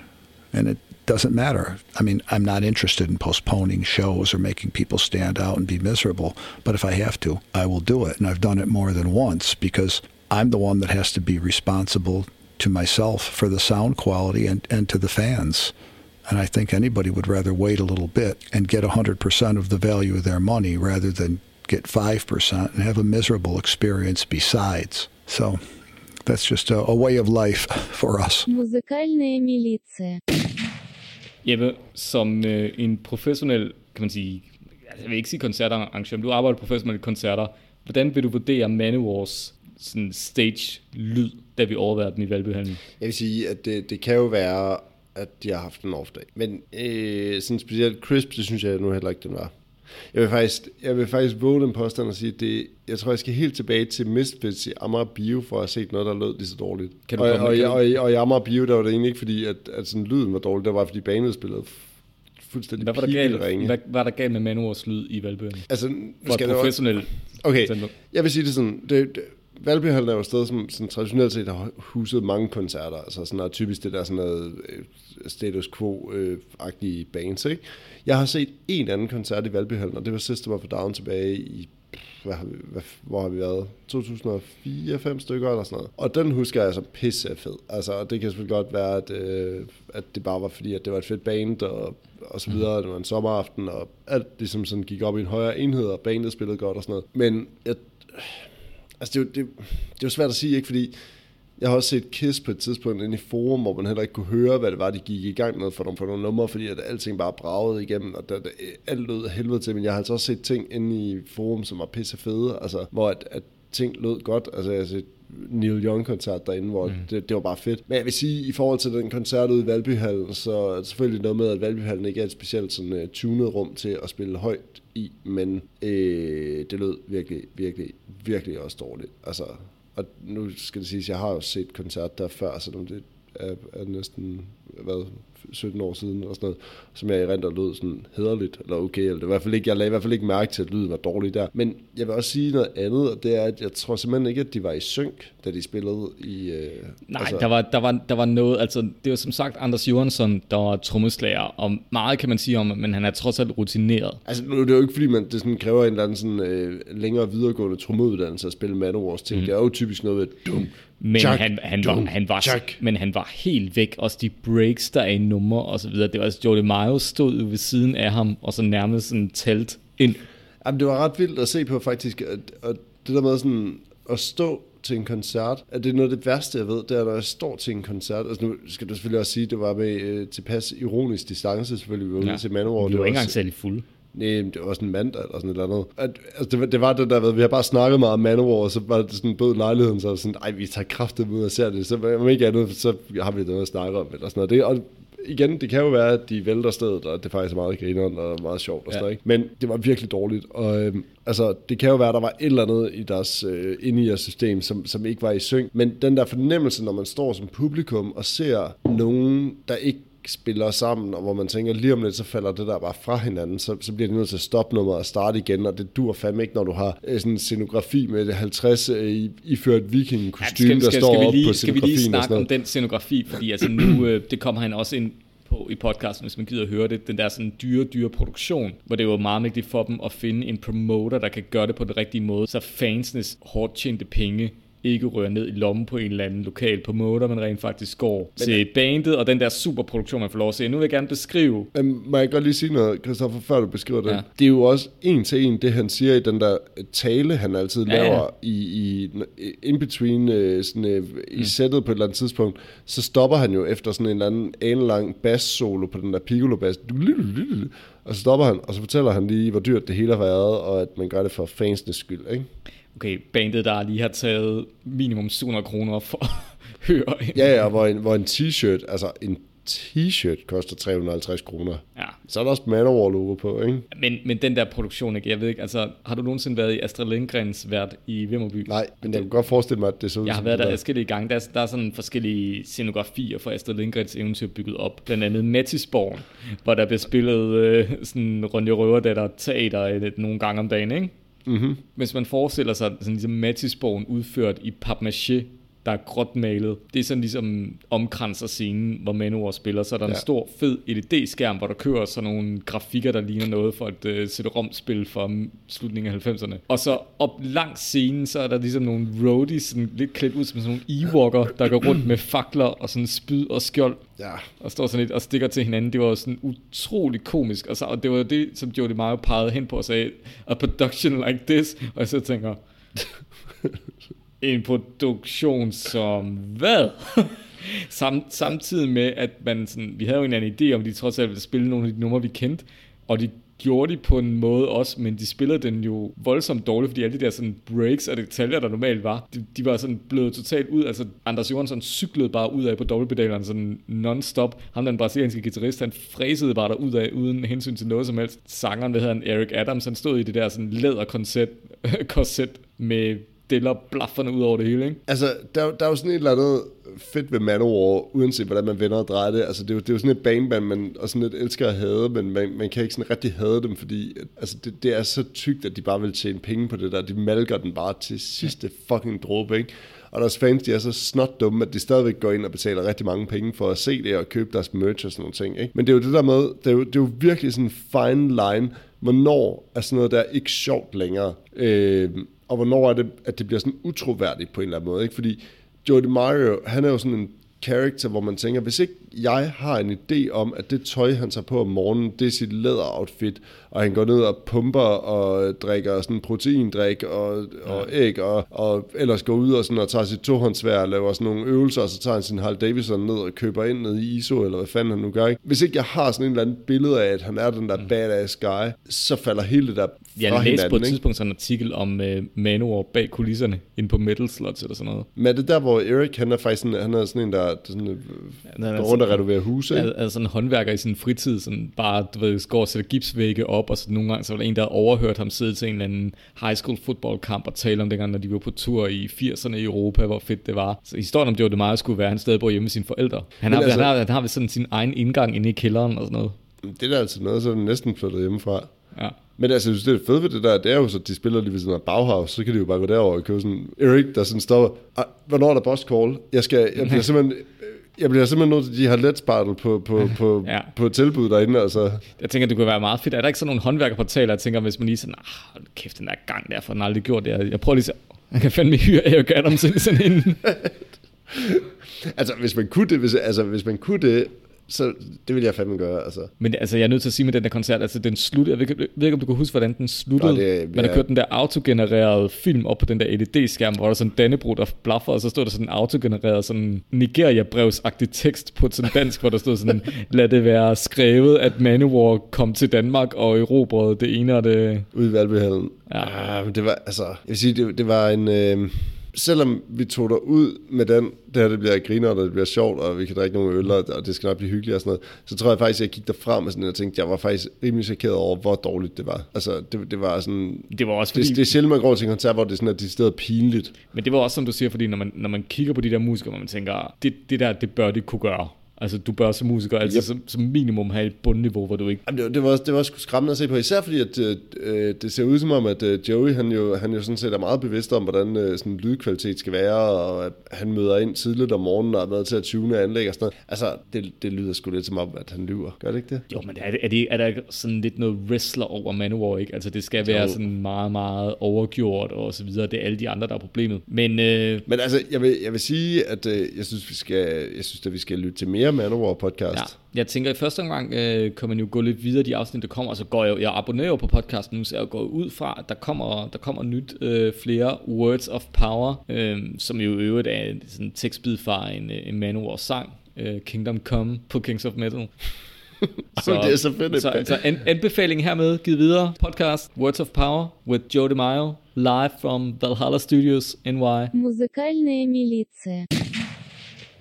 And it doesn't matter. I mean, I'm not interested in postponing shows or making people stand out and be miserable, but if I have to, I will do it. And I've done it more than once because I'm the one that has to be responsible to myself for the sound quality and, and to the fans. And I think anybody would rather wait a little bit and get 100% of the value of their money rather than get 5% and have a miserable experience besides. So that's just a, a way of life for us. Музыкальная милиция. Jeppe, som øh, en professionel, kan man sige, altså jeg vil ikke sige koncertarrangør, men du arbejder professionelt i koncerter. Hvordan vil du vurdere Manowars sådan stage-lyd, da vi overværede dem i Valbyhallen? Jeg vil sige, at det, det kan jo være, at de har haft en off-dag. Men øh, sådan specielt crisp, det synes jeg nu heller ikke, den var. Jeg vil faktisk, jeg vil faktisk våge den påstand og sige, at det, jeg tror, jeg skal helt tilbage til Misfits i Amager Bio, for at have set noget, der lød lige så dårligt. Kan du og, komme og, med- og, og, og, i Amager Bio, der var det egentlig ikke fordi, at, at sådan, lyden var dårlig, det var fordi banen spillede fuldstændig Hvad var der galt, ringe. hvad var der galt med Manowars lyd i Valbyhallen? Altså, For skal et professionelt Okay, jeg vil sige det sådan, det, det, Valbyhallen er jo et sted, som sådan, traditionelt set har huset mange koncerter, altså sådan noget, typisk det der sådan noget øh, status quo-agtige øh, bands, ikke? Jeg har set en anden koncert i Valbyhallen, og det var System of a Down tilbage i, hvad har vi, hvad, hvor har vi været? 2004-5 stykker eller sådan noget. Og den husker jeg som pisse fed. Altså, og det kan selvfølgelig godt være, at, øh, at det bare var fordi, at det var et fedt band, og, og så videre, det var en sommeraften, og alt ligesom sådan gik op i en højere enhed, og bandet spillede godt og sådan noget. Men jeg, Altså, det er, jo, det, det er jo svært at sige, ikke? Fordi jeg har også set Kiss på et tidspunkt inde i forum, hvor man heller ikke kunne høre, hvad det var, de gik i gang med for nogle, for nogle numre, fordi at alting bare bragede igennem, og der, der, alt lød af helvede til, men jeg har altså også set ting inde i forum, som var pisse fede, altså, hvor at, at ting lød godt. Altså, jeg har set Neil Young-koncert derinde, hvor mm. det, det, var bare fedt. Men jeg vil sige, i forhold til den koncert ude i Valbyhallen, så er det selvfølgelig noget med, at Valbyhallen ikke er et specielt sådan, uh, tunet rum til at spille højt i, men øh, det lød virkelig, virkelig, virkelig også dårligt. Altså, og nu skal det siges, jeg har jo set koncert der før, selvom det er, er næsten, hvad, 17 år siden, eller sådan noget, som jeg rent lød sådan hederligt, eller okay, eller det var i hvert fald ikke, jeg lagde i hvert fald ikke mærke til, at lyden var dårlig der. Men jeg vil også sige noget andet, og det er, at jeg tror simpelthen ikke, at de var i synk, da de spillede i... Øh, Nej, altså, der, var, der, var, der var noget, altså det var som sagt Anders Johansson, der var trommeslager, og meget kan man sige om, men han er trods alt rutineret. Altså, nu er det jo ikke, fordi man, det sådan kræver en eller anden sådan, øh, længere videregående trommeuddannelse at spille Manowars ting. Mm. Det er jo typisk noget med dum, Men chak, han, han, var, han, var, chak. men han var helt væk. Også de breaks, der er i nummer og så videre. Det var altså, Jordi Mayo stod jo ved siden af ham, og så nærmest sådan talt ind. Jamen, det var ret vildt at se på faktisk, at det der med sådan at stå til en koncert, at det er noget af det værste, jeg ved, det er, når jeg står til en koncert. Altså nu skal du selvfølgelig også sige, at det var med øh, tilpas ironisk distance, selvfølgelig, vi var ude til Manowar. vi det var ikke engang særlig fulde. Nej, det var også en mandag eller sådan et eller andet. At, altså, det, var, det var det der, ved, vi har bare snakket meget om Manowar, og så var det sådan bød lejligheden, så det sådan, ej, vi tager kraftet ud og ser det, så om ikke andet, så har vi noget at snakke om, eller sådan noget. Det, og igen, det kan jo være, at de vælter stedet, og det er faktisk meget grineren og meget sjovt og sådan Ja. ikke? Men det var virkelig dårligt, og øhm, altså, det kan jo være, at der var et eller andet i deres, øh, inde i jeres system, som, som ikke var i synk. Men den der fornemmelse, når man står som publikum og ser nogen, der ikke spiller sammen, og hvor man tænker, lige om lidt, så falder det der bare fra hinanden, så, så bliver det nødt til at stoppe nummeret og starte igen, og det dur fandme ikke, når du har øh, sådan en scenografi med det 50 øh, i, iført vikingkostyme, der står op lige, på skal vi lige scenografien snakke om den scenografi, fordi altså nu, øh, det kommer han også ind på i podcasten, hvis man gider at høre det, den der sådan dyre, dyre produktion, hvor det var meget vigtigt for dem at finde en promoter, der kan gøre det på den rigtige måde, så fansenes hårdt tjente penge ikke rører ned i lommen på en eller anden lokal på måder, men rent faktisk går men, til bandet og den der superproduktion, man får lov at se. Nu vil jeg gerne beskrive... Men må jeg godt lige sige noget, Christoffer, før du beskriver det? Ja. Det er jo også en til en, det han siger i den der tale, han altid Ja, ja. laver i, i in between, øh, sådan, øh, i Mm. sættet på et eller andet tidspunkt, så stopper han jo efter sådan en eller anden anelang bass-solo på den der piccolo-bass, og så stopper han, og så fortæller han lige, hvor dyrt det hele har været, og at man gør det for fansenes skyld, ikke? Okay, bandet, der lige har taget minimum 700 kroner for at høre. Ja, ja, hvor en, hvor en t-shirt, altså en t-shirt koster 350 kroner. ja. Så er der også Manowar-logo på, ikke? Men, men den der produktion, ikke? jeg ved ikke, altså, har du nogensinde været i Astrid Lindgrens vært i Vimmerby? Nej, men jeg kan godt forestille mig, at det så ud Jeg har været der forskellige gange. Der er, der er sådan forskellige scenografier for Astrid Lindgrens eventyr bygget op. Blandt andet Mattisborgen, hvor der bliver spillet øh, sådan Ronja Røverdatter teater øh, nogle gange om dagen, ikke? Mm-hmm. Hvis man forestiller sig sådan ligesom Mattisborgen udført i papmaché, der er gråt malet. Det er sådan ligesom omkranser scenen, hvor Manowar spiller. Så er der ja. en stor, fed LED-skærm, hvor der kører sådan nogle grafikker, der ligner noget for et uh, CD-ROM-spil fra slutningen af 90'erne. Og så op langs scenen, så er der ligesom nogle roadies, sådan lidt klædt ud som sådan nogle Ewoker, der går rundt med fakler og sådan spyd og skjold Ja, og står sådan lidt og stikker til hinanden. Det var sådan utrolig komisk, og, så, og det var det, som Jody Mayo pegede hen på og sagde, a production like this, og jeg så tænker, en produktion som hvad? Sam, samtidig med, at man sådan, vi havde jo en anden idé om, de trods alt ville spille nogle af de numre, vi kendte, og de gjorde de på en måde også, men de spillede den jo voldsomt dårligt, fordi alle de der sådan breaks og detaljer, der normalt var, de, de var sådan blevet totalt ud, altså Anders Johansson cyklede bare ud af på dobbeltpedalerne sådan non-stop. Ham den brasilianske guitarist, han fræsede bare der ud af, uden hensyn til noget som helst. Sangeren, der hedder han Eric Adams, han stod i det der sådan læderkorset korset med deller blafferne ud over det hele, ikke? altså, der, der er jo sådan et eller andet fedt ved Manowar, uanset hvordan man vender og drejer det. Altså, det er jo, det er jo sådan et baneband, man og sådan lidt elsker at hade, men man, man kan ikke sådan rigtig hade dem, fordi altså, det, det, er så tykt, at de bare vil tjene penge på det der. De malker den bare til sidste fucking dråbe, ikke? Og deres fans, de er så snot dumme, at de stadigvæk går ind og betaler rigtig mange penge for at se det og købe deres merch og sådan nogle ting. Ikke? Men det er jo det der med, det er jo, det er jo virkelig sådan en fine line, hvornår er sådan noget der ikke sjovt længere. Øh, og hvornår er det, at det bliver sådan utroværdigt på en eller anden måde. Ikke? Fordi Jody Mario, han er jo sådan en character, hvor man tænker, hvis ikke jeg har en idé om, at det tøj, han tager på om morgenen, det er sit læderoutfit, og han går ned og pumper og drikker sådan en proteindrik og, og æg, og, og ellers går ud og, sådan, og tager sit tohåndsvær og laver sådan nogle øvelser, og så tager han sin Harley Davidson ned og køber ind ned i ISO, eller hvad fanden han nu gør. Ikke? Hvis ikke jeg har sådan en eller anden billede af, at han er den der badass guy, så falder hele det der fra Jeg læste på et ikke? tidspunkt sådan en artikel om uh, Manowar bag kulisserne, inde på Metal Slots eller sådan noget. Men er det der, hvor Erik, han er faktisk sådan, han er sådan en, der, der sådan, øh, han er rundt og renoverer huse, ikke? Al- altså en håndværker i sin fritid, sådan bare, du ved, går og sætter gipsvægge op, og så nogle gange, så var der en, der havde overhørt ham sidde til en eller anden high school football kamp og tale om dengang, når de var på tur i 80'erne i Europa, hvor fedt det var. Så historien om Joe DeMaio skulle være, at han stadig bor hjemme med sine forældre. Han Men har, altså- han har, han har ved sådan sin egen indgang inde i kælderen og sådan noget. Det er altså noget, så er det næsten flyttet hjemmefra. Ja. Men altså, jeg synes, det er fedt ved det der, det er jo så, at de spiller lige ved sådan en Bauhaus, så kan de jo bare gå derover og købe sådan, Erik, der sådan stopper, "Ah, hvornår er der boss call? Jeg, skal, jeg bliver simpelthen, jeg bliver simpelthen nødt til, at de har let spartel på, på, på, Ja. på tilbud derinde, altså. Jeg tænker, det kunne være meget fedt. Er der ikke sådan nogle håndværkerportaler, jeg tænker, hvis man lige sådan, ah, hold kæft, den der gang der, for den aldrig gjort det. Jeg, prøver lige så, jeg kan fandme hyre Eric Adams sådan en. Altså, hvis man kunne det, hvis, altså, hvis man kunne det, så det vil jeg fandme gøre, altså. Men altså, jeg er nødt til at sige med den der koncert, altså den sluttede, jeg ved, ved ikke, om du kan huske, hvordan den sluttede. Nej, det Man har ja. kørt den der autogenererede film op på den der LED-skærm, hvor der er sådan Dannebro, der blaffer, og så stod der sådan en autogenereret sådan Nigeria-brevsagtig tekst på sådan dansk, hvor der stod sådan, lad det være skrevet, at Manowar kom til Danmark og erobrede det ene og det... Ude i Valbyhallen. Ja. Ah, men det var, altså, jeg vil sige, det, det var en... Øh, selvom vi tog der ud med den, det her det bliver griner, og det bliver sjovt, og vi kan drikke nogle øl, og det skal nok blive hyggeligt og sådan noget, så tror jeg faktisk, at jeg gik derfra med sådan, og tænkte, jeg var faktisk rimelig chokeret over, hvor dårligt det var. Altså, det, det var sådan... Det var også fordi, Det, det er sjældent, man går til en koncert, hvor det er sådan, at det er pinligt. men det var også, som du siger, fordi når man, når man kigger på de der musikere, hvor man tænker, det, det der, det bør de kunne gøre. Altså, du bør som musiker altid Yep. som, som minimum have et bundniveau, hvor du ikke... Jamen, det, var- det, var, det var sgu skræmmende at se på, især fordi at, øh, det ser ud som om, at øh, Joey han jo, han jo sådan set er meget bevidst om, hvordan øh, sådan lydkvalitet skal være, og at han møder ind tidligt om morgenen og er med til at tune anlæg og sådan noget. Altså, det, det lyder sgu lidt som om, at han lyver. Gør det ikke det? Jo, men er, det, er, det, er der sådan lidt noget wrestler over Manowar, ikke? Altså, det skal være Jo. sådan meget, meget overgjort og så videre. Det er alle de andre, der er problemet. Men øh, Men altså, jeg vil, jeg vil sige, at øh, jeg synes, vi skal, jeg synes, at vi skal lytte til mere Manowar podcast. Ja, jeg tænker, i første omgang øh, kan man jo gå lidt videre i de afsnit, der kommer, så går jeg, jeg abonnerer jo på podcasten nu, så jeg går ud fra, at der kommer, der kommer nyt øh, flere Words of Power, øh, som jo i øvrigt er en sådan tekstbid fra en, øh, en Manowar sang, øh, Kingdom Come på Kings of Metal. Jamen, det er så fedt. Så, så an, anbefaling hermed givet videre. Podcast Words of Power with Joe DeMaio, live from Valhalla Studios, NY. Музыкальная милиция.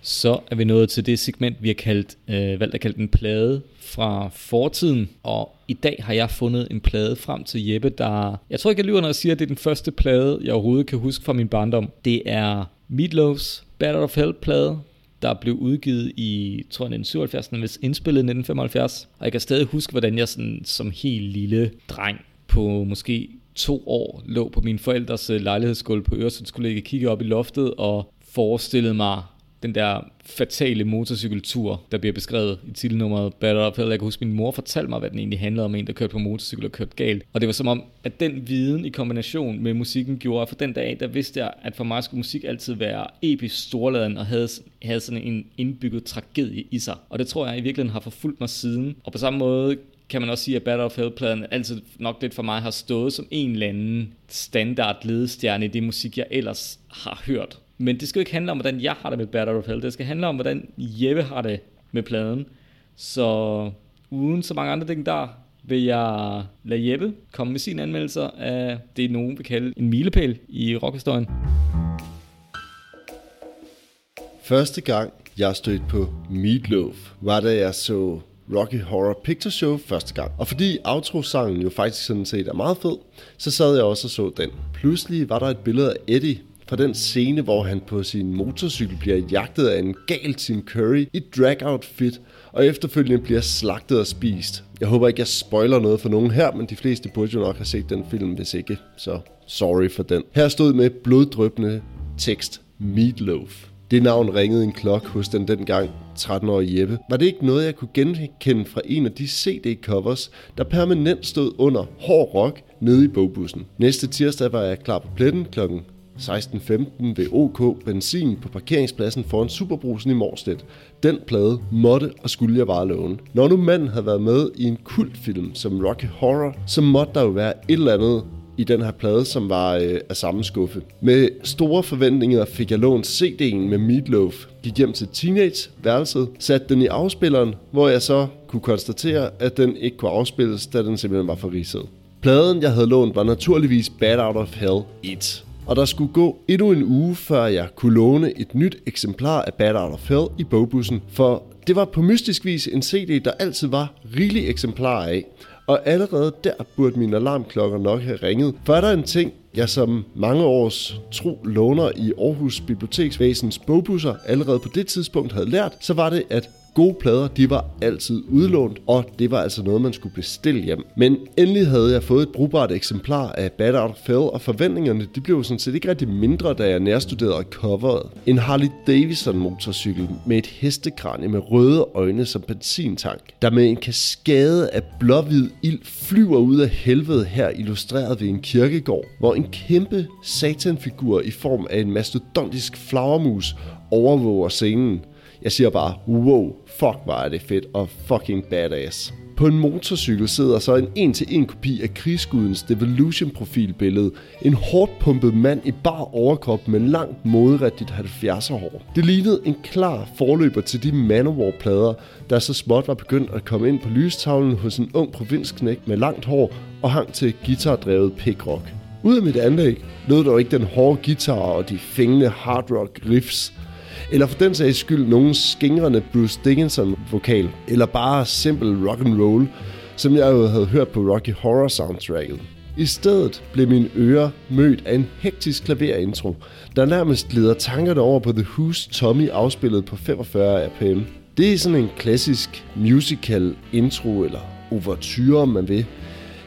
Så er vi nået til det segment, vi har kaldt, øh, valgt at kalde en plade fra fortiden. Og i dag har jeg fundet en plade frem til Jeppe, der... Jeg tror ikke, jeg lyver, når jeg siger, at det er den første plade, jeg overhovedet kan huske fra min barndom. Det er Meatloaf's Battle of Hell plade, der blev udgivet i, tror jeg, 1977, hvis indspillet i 1975. Og jeg kan stadig huske, hvordan jeg sådan, som helt lille dreng på måske to år lå på min forældres øh, lejlighedsgulv på Øresundskollegiet, kiggede op i loftet og forestillede mig den der fatale motorcykeltur, der bliver beskrevet i titelnummeret Bad Out of Hell. Jeg kan huske, min mor fortalte mig, hvad den egentlig handlede om, en der kørte på motorcykel og kørte galt. Og det var som om, at den viden i kombination med musikken gjorde, at for den dag, der vidste jeg, at for mig skulle musik altid være episk storladen og havde, havde sådan en indbygget tragedie i sig. Og det tror jeg i virkeligheden har forfulgt mig siden. Og på samme måde kan man også sige, at Battle of Hell-pladen altid nok lidt for mig har stået som en eller anden standard ledestjerne i det musik, jeg ellers har hørt. Men det skal jo ikke handle om, hvordan jeg har det med Battle of Hell. Det skal handle om, hvordan Jeppe har det med pladen. Så uden så mange andre ting der, vil jeg lade Jeppe komme med sine anmeldelser af det, nogen vil kalde en milepæl i rockhistorien. Første gang, jeg stødte på Meatloaf, var da jeg så Rocky Horror Picture Show første gang. Og fordi outro-sangen jo faktisk sådan set er meget fed, så sad jeg også og så den. Pludselig var der et billede af Eddie fra den scene, hvor han på sin motorcykel bliver jagtet af en gal Tim Curry i drag-outfit, og efterfølgende bliver slagtet og spist. Jeg håber ikke, jeg spoiler noget for nogen her, men de fleste burde jo nok have set den film, hvis ikke. Så sorry for den. Her stod med bloddrøbende tekst Meatloaf. Det navn ringede en klok hos den dengang 13-årige Jeppe. Var det ikke noget, jeg kunne genkende fra en af de CD-covers, der permanent stod under hård rock nede i bogbussen? Næste tirsdag var jeg klar på pletten klokken 16.15 ved OK Benzin på parkeringspladsen foran Superbrusen i Morstedt. Den plade måtte og skulle jeg bare låne. Når nu manden havde været med i en kultfilm som Rocky Horror, så måtte der jo være et eller andet i den her plade, som var øh, af samme skuffe. Med store forventninger fik jeg lånt CD'en med Meatloaf, gik hjem til teenage-værelset, satte den i afspilleren, hvor jeg så kunne konstatere, at den ikke kunne afspilles, da den simpelthen var for ridset. Pladen, jeg havde lånt, var naturligvis Bad Out of Hell 1. Og der skulle gå endnu en uge, før jeg kunne låne et nyt eksemplar af Bad Out of Hell i bogbussen, for det var på mystisk vis en CD, der altid var rigelig eksemplarer af. Og allerede der burde mine alarmklokker nok have ringet. For er der en ting, jeg som mange års tro låner i Aarhus Biblioteksvæsens bogbusser allerede på det tidspunkt havde lært, så var det, at Gode plader, de var altid udlånt, og det var altså noget, man skulle bestille hjem. Men endelig havde jeg fået et brugbart eksemplar af Bad Out of Hell, og forventningerne de blev sådan set ikke rigtig mindre, da jeg nærstuderede coveret. En Harley Davidson motorcykel med et hestekranie med røde øjne som benzintank, der med en kaskade af blåhvid ild flyver ud af helvede her illustreret ved en kirkegård, hvor en kæmpe satanfigur i form af en mastodontisk flagermus overvåger scenen. Jeg siger bare, wow, fuck hvor er det fedt og fucking badass. På en motorcykel sidder så en en-til-en kopi af krigsgudens Devolution profilbillede. En hårdt pumpet mand i bar overkrop med langt moderigtigt 70'er hår. Det lignede en klar forløber til de Manowar-plader, der så småt var begyndt at komme ind på lystavlen hos en ung provinsknægt med langt hår og hang til guitardrevet pickrock. Ud af mit anlæg lød dog ikke den hårde guitar og de fængende hard rock riffs, eller for den sags skyld nogen skingrende Bruce Dickinson-vokal, eller bare simpel rock and roll, som jeg jo havde hørt på Rocky Horror soundtracket. I stedet blev mine ører mødt af en hektisk klaverintro, der nærmest leder tankerne over på The Who's Tommy afspillet på 45 RPM. Det er sådan en klassisk musical intro, eller overture, om man vil.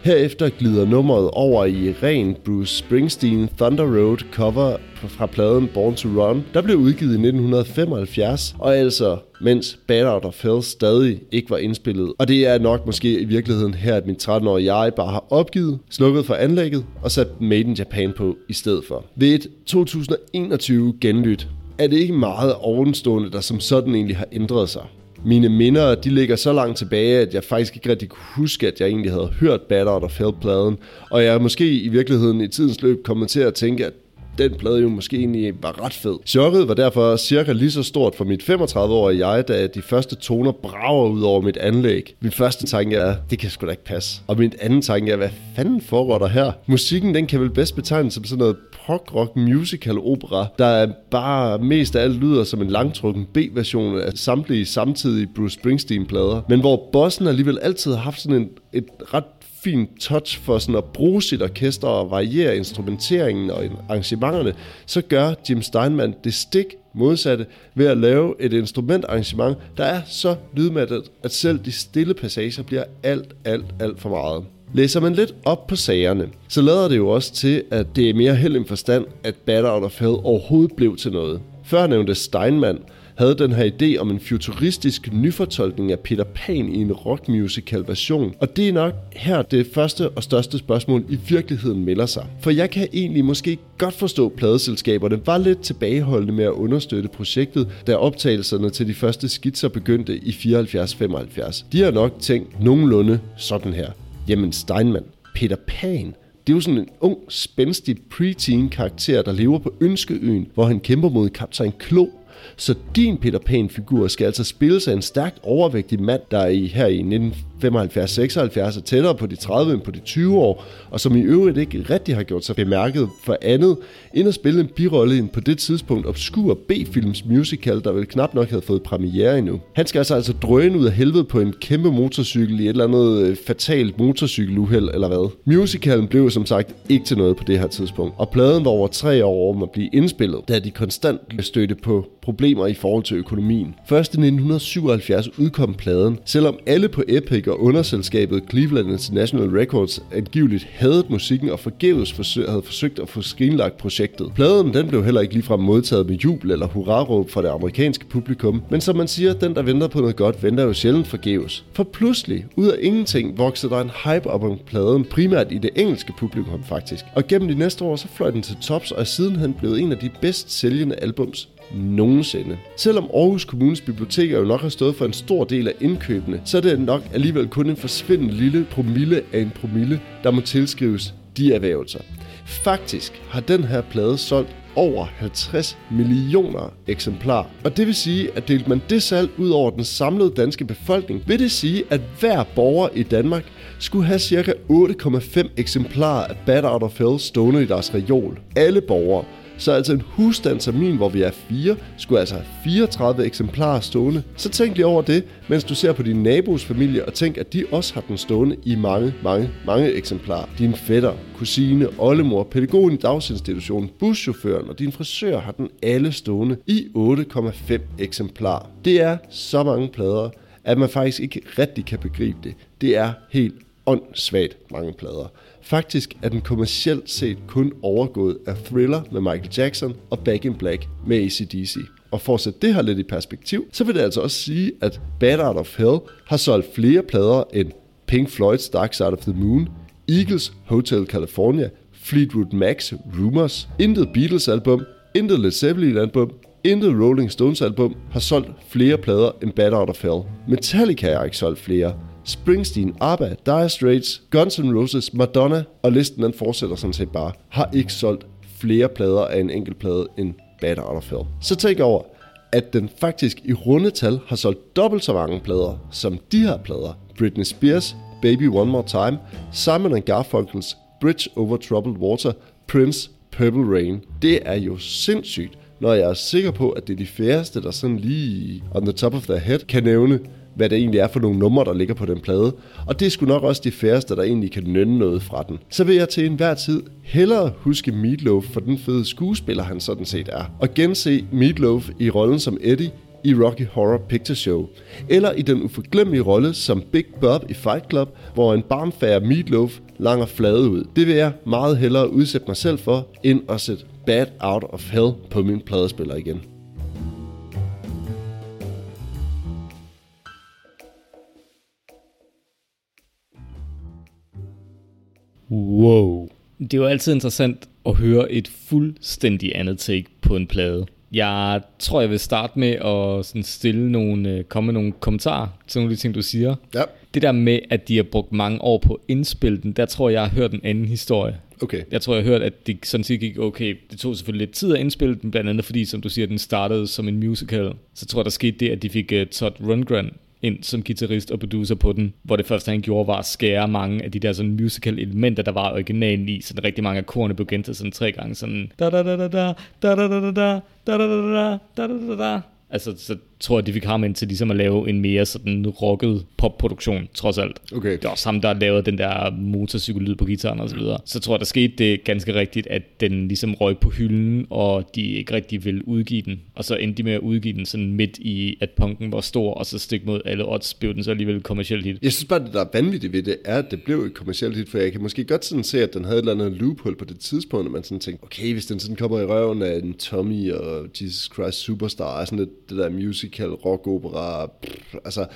Herefter glider nummeret over i ren Bruce Springsteen Thunder Road cover fra pladen Born to Run, der blev udgivet i 1975, og altså mens Bad Out of Hell stadig ikke var indspillet. Og det er nok måske i virkeligheden her, at min 13-årige jeg bare har opgivet, slukket for anlægget og sat Made in Japan på i stedet for. Ved et 2021 genlyt er det ikke meget ovenstående, der som sådan egentlig har ændret sig. Mine minder, de ligger så langt tilbage, at jeg faktisk ikke rigtig kunne huske, at jeg egentlig havde hørt Battered og of Hell-pladen. Og jeg er måske i virkeligheden i tidens løb kommet til at tænke, at den plade jo måske egentlig var ret fed. Chokket var derfor cirka lige så stort for mit 35-årige jeg, da de første toner brager ud over mit anlæg. Min første tanke er, det kan sgu da ikke passe. Og min anden tanke er, hvad fanden foregår der her? Musikken, den kan vel bedst betegnes som sådan noget prog-rock musical opera, der bare mest af alt lyder som en langtrukken B-version af samtlige samtidige Bruce Springsteen-plader, men hvor bossen alligevel altid har haft sådan en, et ret fint touch for sådan at bruge sit orkester og variere instrumenteringen og arrangementerne, så gør Jim Steinman det stik modsatte ved at lave et instrumentarrangement, der er så lydmættet, at selv de stille passager bliver alt, alt, alt for meget. Læser man lidt op på sagerne, så lader det jo også til, at det er mere held end forstand, at Battle Out of Hell overhovedet blev til noget. Før nævnte Steinman havde den her idé om en futuristisk nyfortolkning af Peter Pan i en rockmusical version. Og det er nok her det første og største spørgsmål i virkeligheden melder sig. For jeg kan egentlig måske godt forstå, at pladeselskaberne var lidt tilbageholdende med at understøtte projektet, da optagelserne til de første skitser begyndte i 74-75. De har nok tænkt nogenlunde sådan her. Jamen Steinman, Peter Pan, det er jo sådan en ung, spændstig preteen karakter, der lever på Ønskeøen, hvor han kæmper mod kaptajn Klo, så din Peter Pan-figur skal altså spilles af en stærkt overvægtig mand, der er i, her i 1975-76 er tættere på de 30 end på de 20 år, og som i øvrigt ikke rigtig har gjort sig bemærket for andet, end at spille en birolle i en på det tidspunkt obskur B-films musical, der vel knap nok havde fået premiere endnu. Han skal altså altså drøne ud af helvede på en kæmpe motorcykel i et eller andet øh, fatalt motorcykeluheld eller hvad. Musicalen blev som sagt ikke til noget på det her tidspunkt, og pladen var over tre år om at blive indspillet, da de konstant stødte på problemer i forhold til økonomien. Først i 1977 udkom pladen, selvom alle på Epic og underselskabet Cleveland International Records angiveligt havde musikken og forgæves forsøg, havde forsøgt at få skrinlagt projektet. Pladen den blev heller ikke ligefrem modtaget med jubel eller hurraråb fra det amerikanske publikum, men som man siger, den der venter på noget godt, venter jo sjældent forgæves. For pludselig, ud af ingenting, voksede der en hype op om pladen, primært i det engelske publikum faktisk. Og gennem de næste år, så fløj den til tops, og er sidenhen blevet en af de bedst sælgende albums nogensinde. Selvom Aarhus Kommunes biblioteker jo nok har stået for en stor del af indkøbene, så er det nok alligevel kun en forsvindende lille promille af en promille, der må tilskrives de erhvervelser. Faktisk har den her plade solgt over 50 millioner eksemplarer. Og det vil sige, at delte man det salg ud over den samlede danske befolkning, vil det sige, at hver borger i Danmark skulle have ca. 8,5 eksemplarer af Bad Out of Hell stående i deres reol. Alle borgere. Så altså en husstand som min, hvor vi er fire, skulle altså have 34 eksemplarer stående. Så tænk lige over det, mens du ser på din nabos familie, og tænk, at de også har den stående i mange, mange, mange eksemplarer. Din fætter, kusine, oldemor, pædagogen i dagsinstitutionen, buschaufføren og din frisør har den alle stående i 8,5 eksemplarer. Det er så mange plader, at man faktisk ikke rigtig kan begribe det. Det er helt åndssvagt mange plader. Faktisk er den kommercielt set kun overgået af Thriller med Michael Jackson og Back in Black med ACDC. Og for at sætte det her lidt i perspektiv, så vil det altså også sige, at Bad Out of Hell har solgt flere plader end Pink Floyd's Dark Side of the Moon, Eagles Hotel California, Fleetwood Mac's Rumors, intet Beatles album, intet Led Zeppelin album, intet Rolling Stones album har solgt flere plader end Bad Out of Hell. Metallica har ikke solgt flere. Springsteen, ABBA, Dire Straits, Guns N' Roses, Madonna, og listen den fortsætter sådan set bare, har ikke solgt flere plader af en enkelt plade end Bad Out of Hell. Så tænk over, at den faktisk i rundetal har solgt dobbelt så mange plader som de her plader. Britney Spears, Baby One More Time, Simon Garfunkel's Bridge Over Troubled Water, Prince, Purple Rain. Det er jo sindssygt, når jeg er sikker på, at det er de færreste, der sådan lige on the top of their head kan nævne hvad det egentlig er for nogle numre, der ligger på den plade. Og det er sgu nok også de færreste, der egentlig kan nynne noget fra den. Så vil jeg til enhver tid hellere huske Meatloaf for den fede skuespiller, han sådan set er. Og gense Meatloaf i rollen som Eddie i Rocky Horror Picture Show, eller i den uforglemmelige rolle som Big Bob i Fight Club, hvor en barmfærd Meatloaf langer flade ud. Det vil jeg meget hellere udsætte mig selv for, end at sætte Bad Out of Hell på min pladespiller igen. Wow. Det er jo altid interessant at høre et fuldstændig andet take på en plade. Jeg tror, jeg vil starte med at sådan stille nogle, øh, komme med nogle kommentarer til nogle af de ting, du siger. Ja, Det der med, at de har brugt mange år på at indspille den, der tror jeg, jeg har hørt en anden historie. okay. Jeg tror, jeg har hørt, at det sådan set gik okay. Det tog selvfølgelig lidt tid at indspille den, blandt andet fordi, som du siger, den startede som en musical. Så tror jeg, der skete det, at de fik uh, Todd Rundgren ind som guitarist og producer på den, hvor det første, han gjorde, var at skære mange af de der sådan musical elementer, der var originalen i, så rigtig mange af korene blev gentaget sådan tre gange, sådan da da da da da da da da da da da da da da da da da Altså, så tror jeg, de fik ham ind til ligesom at lave en mere sådan rocket popproduktion, trods alt. Okay. Det er også ham, der har lavet den der motorcykellyd på gitaren og så videre. Så tror jeg, der skete det ganske rigtigt, at den ligesom røg på hylden, og de ikke rigtig ville udgive den. Og så endte de med at udgive den sådan midt i, at punken var stor, og så stik mod alle odds, blev den så alligevel kommercielt hit. Jeg synes bare, det der er vanvittigt ved det, er, at det blev et kommercielt hit, for jeg kan måske godt sådan se, at den havde et eller andet loophole på det tidspunkt, at man sådan tænkte, okay, hvis den sådan kommer i røven af en Tommy og Jesus Christ Superstar, og sådan lidt, det der musical, rock opera, pff, altså,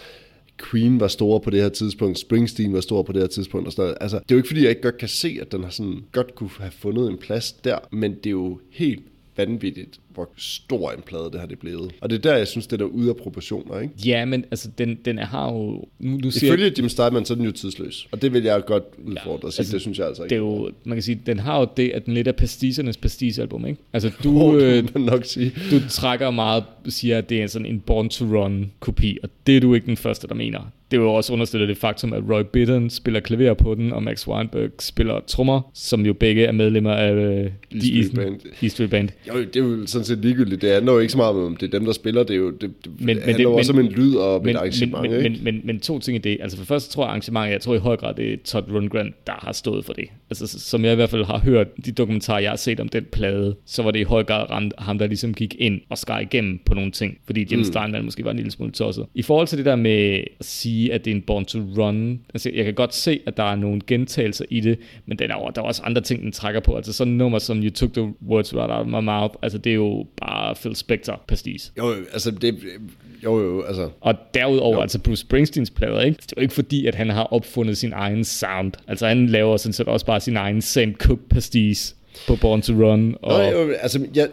Queen var store på det her tidspunkt, Springsteen var stor på det her tidspunkt og sådan noget. Altså, det er jo ikke fordi, jeg ikke godt kan se, at den har sådan godt kunne have fundet en plads der, men det er jo helt vanvittigt, hvor stor en plade det har det blevet. Og det er der, jeg synes, det er ude af proportioner, ikke? Ja, men altså, den, den har jo... Nu, du siger, Ifølge Jim Steinman, så er den jo tidsløs. Og det vil jeg godt udfordre og sige, altså, det synes jeg altså ikke. det er jo, man kan sige, den har jo det, at den lidt er pastisernes pastisalbum, ikke? Altså, du, Åh, øh, nok sige. du trækker meget, siger, at det er sådan en Born to Run kopi, og det er du ikke den første, der mener. Det er jo også understøttet det faktum, at Roy Bittan spiller klaver på den, og Max Weinberg spiller trommer, som jo begge er medlemmer af øh, East The Street Band. East Street Band. Jo, det er jo sådan set ligegyldigt. Det handler jo ikke så meget om, det er dem, der spiller. Det, er jo, det, det Men- men, handler det- jo også men- om en lyd og Men, et arrangement, men, ikke? men, men, men, men to ting i det. Altså for det første tror jeg arrangementet, jeg tror i høj grad, det er Todd Rundgren, der har stået for det. Altså som jeg i hvert fald har hørt de dokumentarer, jeg har set om den plade, så var det i høj grad ram- ham, der ligesom gik ind og skar igennem på nogle ting, fordi Jim mm. Steinman måske var en lille smule tosset. I forhold til det der med at sige, at det er en Born to Run, altså jeg kan godt se, at der er nogle gentagelser i det, men den er, der er også andre ting, den trækker på. Altså sådan nummer som You Took the Words Right Out of My Mouth, altså det er jo bare Phil Spector pastis. Jo, altså det... Jo, jo, altså... Og derudover, Jo. jo. altså Bruce Springsteens plader, ikke? Det er jo ikke fordi, at han har opfundet sin egen sound. Altså han laver sådan set også bare sin egen Sam Cooke pastis på Born to Run. Og, Nå, jo, altså, jeg,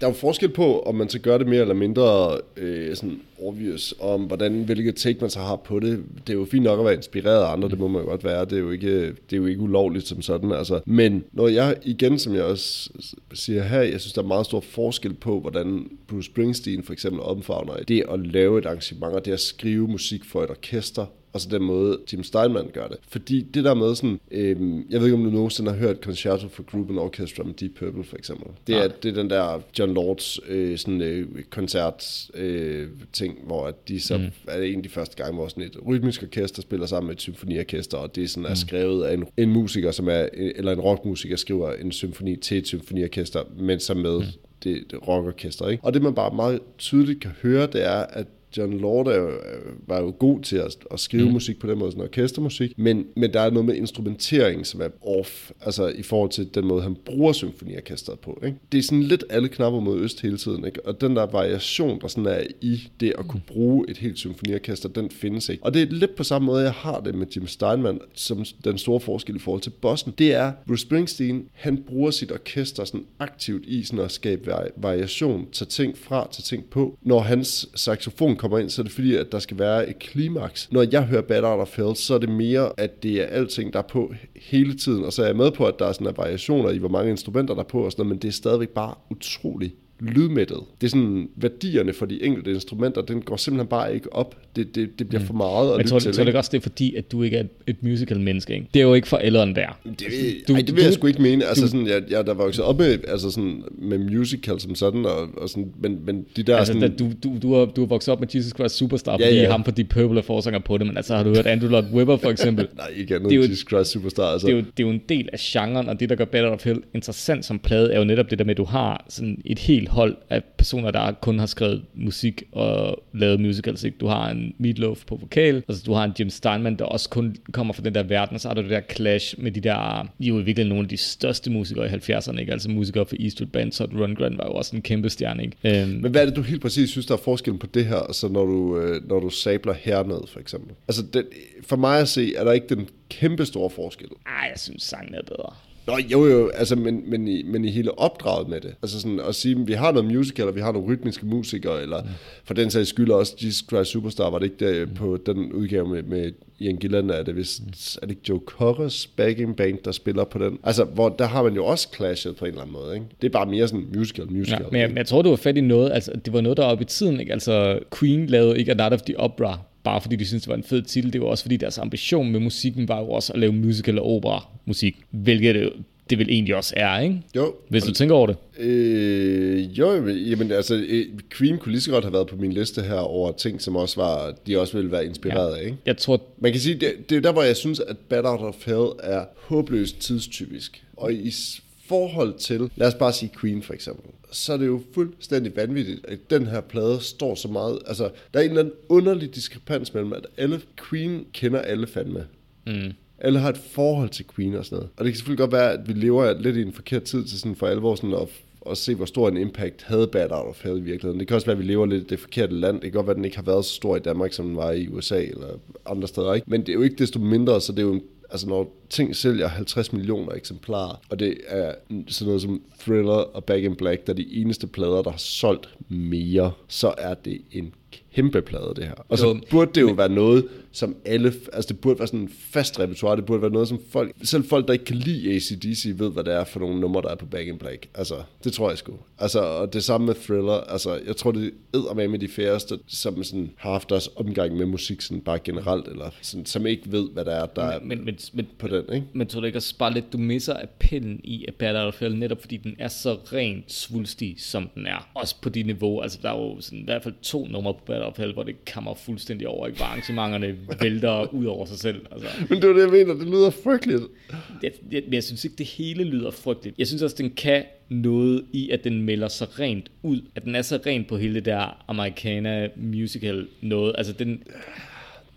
der er jo forskel på, om man så gør det mere eller mindre øh, sådan obvious, om hvordan, hvilket take man så har på det. Det er jo fint nok at være inspireret af andre, det må man jo godt være. Det er jo ikke, det er jo ikke ulovligt som sådan. Altså. Men når jeg igen, som jeg også siger her, jeg synes, der er meget stor forskel på, hvordan Bruce Springsteen for eksempel omfavner det at lave et arrangement, og det at skrive musik for et orkester, og så den måde, Jim Steinman gør det. Fordi det der med sådan, øhm, jeg ved ikke, om du nogensinde har hørt Concerto for Group and Orchestra med Deep Purple, for eksempel. Det er, Nej. det er den der John Lords øh, sådan, øh, koncert øh, ting, hvor at de så mm. er det en af de første gange, hvor sådan et rytmisk orkester spiller sammen med et symfoniorkester, og det sådan er skrevet af en, en musiker, som er, eller en rockmusiker skriver en symfoni til et symfoniorkester, men så med det, det rockorkester. Ikke? Og det man bare meget tydeligt kan høre, det er, at John Lord er jo, øh, var jo god til at, at skrive mm. musik på den måde, sådan orkestermusik, men, men der er noget med instrumentering, som er off, altså i forhold til den måde, han bruger symfoniorkestret på. Ikke? Det er sådan lidt alle knapper mod øst hele tiden, ikke? og den der variation, der sådan er i det at kunne bruge et helt symfoniorkester, den findes ikke. Og det er lidt på samme måde, jeg har det med Jim Steinman, som den store forskel i forhold til Boston. Det er, Bruce Springsteen, han bruger sit orkester sådan aktivt i sådan at skabe vari- variation, tage ting fra, tage ting på. Når hans saxofon kommer ind, så er det fordi, at der skal være et klimaks. Når jeg hører Bad Out of Hell, så er det mere, at det er alting, der er på hele tiden. Og så er jeg med på, at der er sådan er variationer i, hvor mange instrumenter der er på, og sådan noget, men det er stadigvæk bare utroligt lydmættet. Det er sådan, værdierne for de enkelte instrumenter, den går simpelthen bare ikke op. Det, det, det bliver for meget at lytte tror, til. tror du ikke? også, det er fordi, at du ikke er et, et musical-menneske, ikke? Det er jo ikke for en værd. Det, Du- ej, det vil jeg du- sgu ikke mene. Altså du- sådan, jeg, jeg der var vokset op med, altså sådan, med musical som sådan, og, og sådan, men, men de der Altså, da, sådan... du, du, du, har, du har vokset op med Jesus Christ Superstar, Ja, fordi ja. ham for Deep Purple er forsanger på det, men altså har du hørt Andrew Lloyd Webber for eksempel? Nej, ikke andet det jo- end Jesus Christ Superstar. Altså. det, er jo, det er jo en del af genren, og det, der gør Battle of Hell interessant som plade, er jo netop det der med, at du har sådan et helt hold af personer, der kun har skrevet musik og lavet musicals. Ikke? Du har en Meatloaf på vokal, altså du har en Jim Steinman, der også kun kommer fra den der verden, og så har du det der clash med de der, jo i virkeligheden nogle af de største musikere i 70'erne, ikke? altså musikere for Eastwood Band, så Ron Grant var jo også en kæmpe stjerne. Ikke? Øhm, Men hvad er det, du helt præcis synes, der er forskellen på det her, altså når du, øh, når du sabler hernede, for eksempel? Altså, den, for mig at se, er der ikke den kæmpe store forskel. ej, jeg synes sangen er bedre. Nå, jo jo, altså, men, men, i, men i hele opdraget med det. Altså sådan at sige, at vi har noget musical, eller vi har nogle rytmiske musikere, eller for den sags skyld også Jesus Christ Superstar, var det ikke der på den udgave med, med Ian Gillan, er det vist, er det ikke Joe Corres backing band, der spiller på den? Altså, hvor der har man jo også clashet på en eller anden måde, ikke? Det er bare mere sådan musical, musical. Ja, men, jeg, men jeg tror, du var fat i noget, altså det var noget, der var oppe i tiden, ikke? Altså Queen lavede ikke A Night of the Opera, bare fordi de syntes, det var en fed titel. Det var også fordi deres ambition med musikken var jo også at lave musical og opera musik, hvilket det, det vel egentlig også er, ikke? Jo. Hvis du tænker over det. Øh, jo, jamen altså, øh, Queen kunne lige så godt have været på min liste her over ting, som også var, de også ville være inspireret af, ikke? Jeg tror, Man kan sige, det, det er der, hvor jeg synes, at Out of Hell er håbløst tidstypisk. Og i forhold til, lad os bare sige Queen for eksempel, så er det jo fuldstændig vanvittigt, at den her plade står så meget, altså der er en eller anden underlig diskrepans mellem, at alle Queen kender alle fandme. mm, Alle har et forhold til Queen og sådan noget. Og det kan selvfølgelig godt være, at vi lever lidt i en forkert tid til sådan for alvor sådan at, at se, hvor stor en impact havde Bad Out of Hell i virkeligheden. Det kan også være, at vi lever lidt i det forkerte land. Det kan godt være, at den ikke har været så stor i Danmark, som den var i USA eller andre steder. Ikke? Men det er jo ikke desto mindre, så det er jo en Altså når ting sælger 50 millioner eksemplarer, og det er sådan noget som Thriller og Back in Black, der er de eneste plader, der har solgt mere, så er det en kæmpe plade, det her. Og så Jo, burde det jo være noget, som alle, altså det burde være sådan en fast repertoire, det burde være noget, som folk, selv folk, der ikke kan lide ACDC, ved, hvad det er for nogle numre, der er på Back in Black. Altså, det tror jeg sgu. Altså, og det samme med Thriller, altså, jeg tror, det er med med de færreste, som sådan har haft deres omgang med musik, sådan bare generelt, eller sådan, som ikke ved, hvad det er, der er men, men, men, på den, ikke? men tror du ikke også bare lidt, du misser appellen i A of Hell, netop fordi den er så rent svulstig, som den er. Også på de niveau, altså der er jo sådan, i hvert fald to numre Hell, hvor det kammer fuldstændig over, ikke? Hvor arrangementerne vælter ud over sig selv. Altså. Men det er jo det, jeg mener, det lyder frygteligt. jeg, jeg, men jeg synes ikke, det hele lyder frygteligt. Jeg synes også, den kan noget i, at den melder sig rent ud. At den er så rent på hele det der americana musical noget. Altså, den,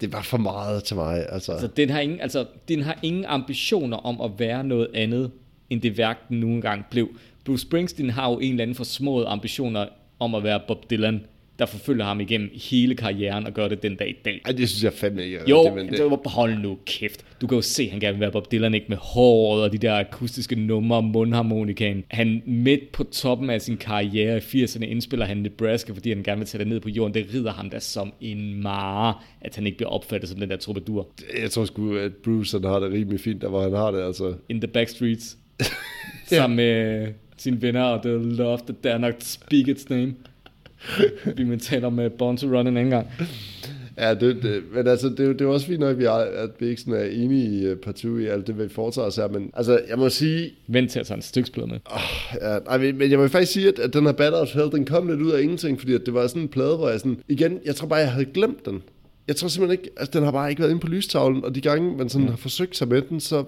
Det var for meget til mig, altså. altså, den, har ingen, altså, den har ingen ambitioner om at være noget andet, end det værk, den nu engang blev. Bruce Springsteen har jo en eller anden forsmået ambitioner om at være Bob Dylan, der forfølger ham igennem hele karrieren og gør det den dag i dag. Ej, det synes jeg fandme ikke. Jo, rigtigt, men det, det hold nu kæft. Du kan jo se, at han gerne vil være Bob Dylan, ikke med håret og de der akustiske numre, mundharmonikaen. Han midt på toppen af sin karriere i 80'erne indspiller han Nebraska, fordi han gerne vil tage det ned på jorden. Det rider ham da som en mare, at han ikke bliver opfattet som den der troubadour. Jeg tror sgu, at Bruce han har det rimelig fint, der hvor han har det, altså. In the backstreets. sammen med sine venner, og The Love That Dare Not Speak Its Name. Vi må tale om uh, Born to Run en anden gang. Ja, det, det, men altså, det, er det er også fint nok, at vi, er, at vi ikke sådan er enige i uh, partout i alt det, vi foretager os her, men altså, jeg må sige, Vent til at tage en styksplade med. ja, nej, men jeg vil faktisk sige, at, at den her Bad Out Hell, den kom lidt ud af ingenting, fordi at det var sådan en plade, hvor jeg sådan, igen, jeg tror bare, jeg havde glemt den. Jeg tror simpelthen ikke, altså den har bare ikke været inde på lystavlen, og de gange, man sådan har forsøgt sig med den, så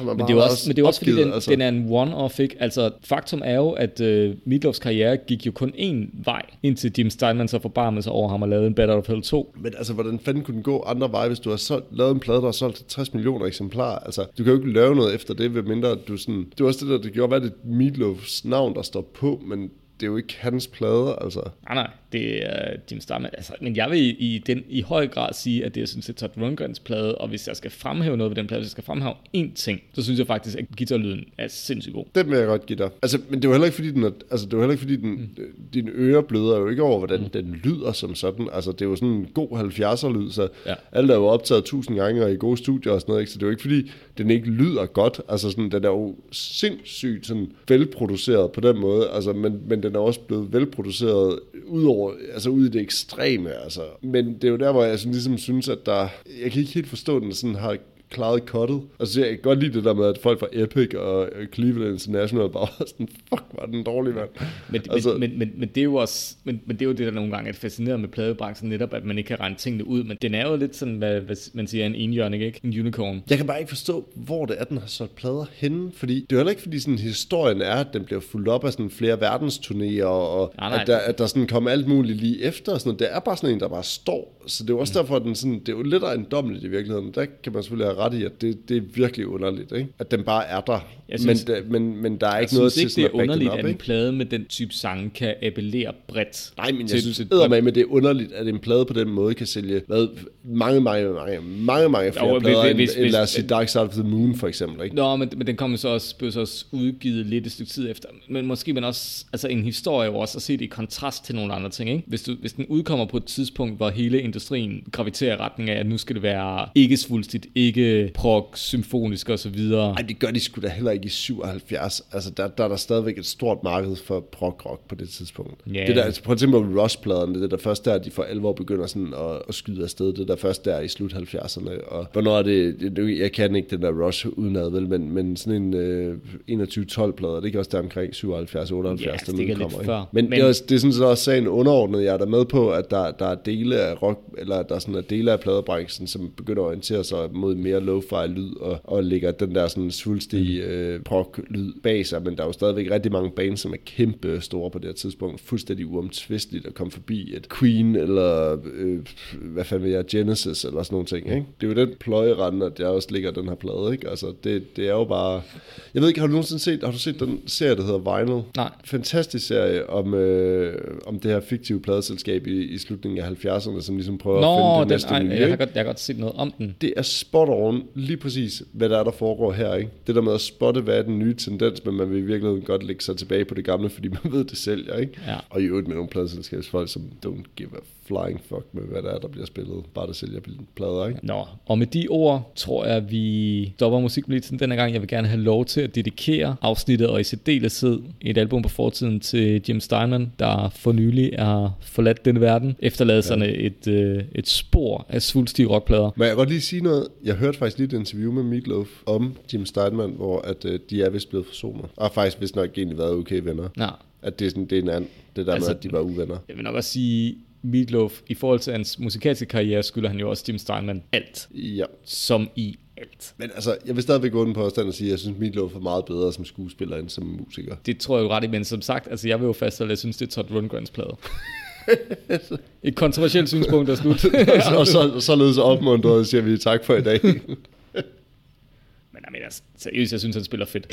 har man Men det er jo også, men det er også fordi, opgivet, den, altså. den er en one-off, ikke? Altså, faktum er jo, at uh, Meatloafs karriere gik jo kun én vej, indtil Jim Steinman så forbarmede sig over ham og lavede en Out of Hell 2. Men altså, hvordan fanden kunne den gå andre veje, hvis du har solgt, lavet en plade, der har solgt til 60 millioner eksemplarer? Altså, du kan jo ikke lave noget efter det, ved mindre du sådan... Det var også det der, det gjorde, hvad det Meatloafs navn, der står på, men det er jo ikke hans plade, altså. Nej, nej, det er Jim Steinman. Altså, men jeg vil i, i, den, i høj grad sige, at det er sådan set Todd Rundgrens plade, og hvis jeg skal fremhæve noget ved den plade, hvis jeg skal fremhæve én ting, så synes jeg faktisk, at guitarlyden er sindssygt god. Den vil jeg godt give dig. Altså, men det var heller ikke, fordi, den er, altså, det var heller ikke, fordi den, mm. dine ører bløder jo ikke over, hvordan mm. den lyder som sådan. Altså, det er jo sådan en god 70'er-lyd, så Ja. alt er jo optaget tusind gange og i gode studier og sådan noget, ikke? så det er jo ikke, fordi den ikke lyder godt. Altså, sådan, den er jo sindssygt sådan, velproduceret på den måde, altså, men, men den er også blevet velproduceret ud over, altså ud i det ekstreme. Altså. Men det er jo der, hvor jeg sådan, ligesom synes, at der, jeg kan ikke helt forstå, at den sådan har klaret cuttet. Altså, jeg kan godt lide det der med, at folk fra Epic og øh, Cleveland International bare var sådan, fuck, var den dårlig, mand. Men, Altså- men, men, men, men, det er jo også, men, men det er jo det, der nogle gange er fascineret med pladebranchen, netop at man ikke kan regne tingene ud, men den er jo lidt sådan, hvad, hvad man siger, en enhjørning, ikke? En unicorn. Jeg kan bare ikke forstå, hvor det er, den har solgt plader henne, fordi det er heller ikke, fordi sådan, historien er, at den bliver fuldt op af sådan flere verdensturnéer, og Nej, nej. at der, at der sådan kommer alt muligt lige efter, og sådan noget. Det er bare sådan en, der bare står, så det er jo også derfor, at den sådan, det er jo lidt ejendommeligt i virkeligheden. Der kan man selvfølgelig have ret i, at det, det er virkelig underligt, ikke? At den bare er der, Jeg synes- men, da, men, men der er ikke noget til sådan det er at back den underligt, op, at en plade med den type sange kan appellere bredt. Nej, men jeg synes eddermame, men det er underligt, at en plade på den måde kan sælge hvad, mange, mange, mange, mange, mange flere Jo, plader, hvis- end, end hvis- lad os sige Dark Side of the Moon for eksempel, ikke? Nå, men, men den kom så også, blev så også udgivet lidt et stykke tid efter. Men måske man også, altså en historie jo også at se det i kontrast til nogle andre ting, ikke? Hvis, du, hvis den udkommer på et tidspunkt, hvor hele industrien graviterer i retning af, at nu skal det være ikke svulstigt, ikke prog, symfonisk og så videre. Ej, det gør de sgu da heller ikke i 77. Altså, der, der er der stadigvæk et stort marked for prog-rock på det tidspunkt. Ja. Det der, altså, prøv at tænke på Rush-pladerne, det er der først der, de for alvor begynder sådan at, at skyde afsted. Det er der først der i slut 70'erne. Og hvornår er det, jeg kan ikke den der Rush udenad, vel, men, men sådan en øh, 21-12-plader, det kan også der omkring 77-78, Ja, den det ligger lidt udkommer. før. Ikke? Men, men, Men- det, er, også- det er sådan set også sagen underordnet. Jeg er der med på, at der, der er dele af rock, eller der er sådan er dele af pladebranchen, som begynder at orientere sig mod mere lo-fi lyd, og, og lægger den der sådan svulstige øh, prog-lyd bag sig, men der er jo stadigvæk rigtig mange bands, som er kæmpe store på det her tidspunkt, fuldstændig uomtvisteligt at komme forbi et Queen, eller øh, hvad fanden vil jeg, Genesis, eller sådan nogle ting, ikke? Det er jo den pløjerende, at jeg også ligger den her plade, ikke? Altså, det, det er jo bare... Jeg ved ikke, har du nogensinde set, har du set den serie, der hedder Vinyl? Nej. fantastisk serie om, øh, om det her fiktive pladeselskab i, i slutningen af 70'erne, som ligesom prøver at Nå, finde det den, næste ej, nye. jeg, har godt, jeg har godt set noget om den. Det er spot on lige præcis, hvad der er, der foregår her. Ikke? Det der med at spotte, hvad er den nye tendens, men man vil i virkeligheden godt lægge sig tilbage på det gamle, fordi man ved, det sælger. Ikke? Ja. Og i øvrigt med nogle pladeselskabsfolk, som don't give a flying fuck med, hvad der er, der bliver spillet. Bare det sælger plader. Ikke? Nå, og med de ord tror jeg, vi stopper musikpolitikken denne gang. Jeg vil gerne have lov til at dedikere afsnittet og i særdeleshed et album på fortiden til Jim Steinman, der for nylig er forladt denne verden, efterladet ja. et, øh, et spor af svulstige rockplader. Men jeg godt lige sige noget. Jeg hørte faktisk lige et interview med Meatloaf om Jim Steinman, hvor at, øh, de er vist blevet forsonet. Og har faktisk vist nok egentlig været okay venner. Ja, At det er, sådan, det er en anden, det der altså, med, at de var uvenner. jeg vil nok også sige, Meatloaf, i forhold til hans musikalske karriere, skylder han jo også Jim Steinman alt, Ja. som i alt. Men altså, jeg vil stadigvæk gå den på påstand og sige, at jeg synes, Meatloaf er meget bedre som skuespiller end som musiker. Det tror jeg jo ret i, men som sagt, altså jeg vil jo fastholde, at jeg synes, det er Todd Rundgrens plade. Et kontroversielt synspunkt er slut. og så, således opmuntret siger vi tak for i dag. Men jeg mener, seriøst, jeg synes, han spiller fedt.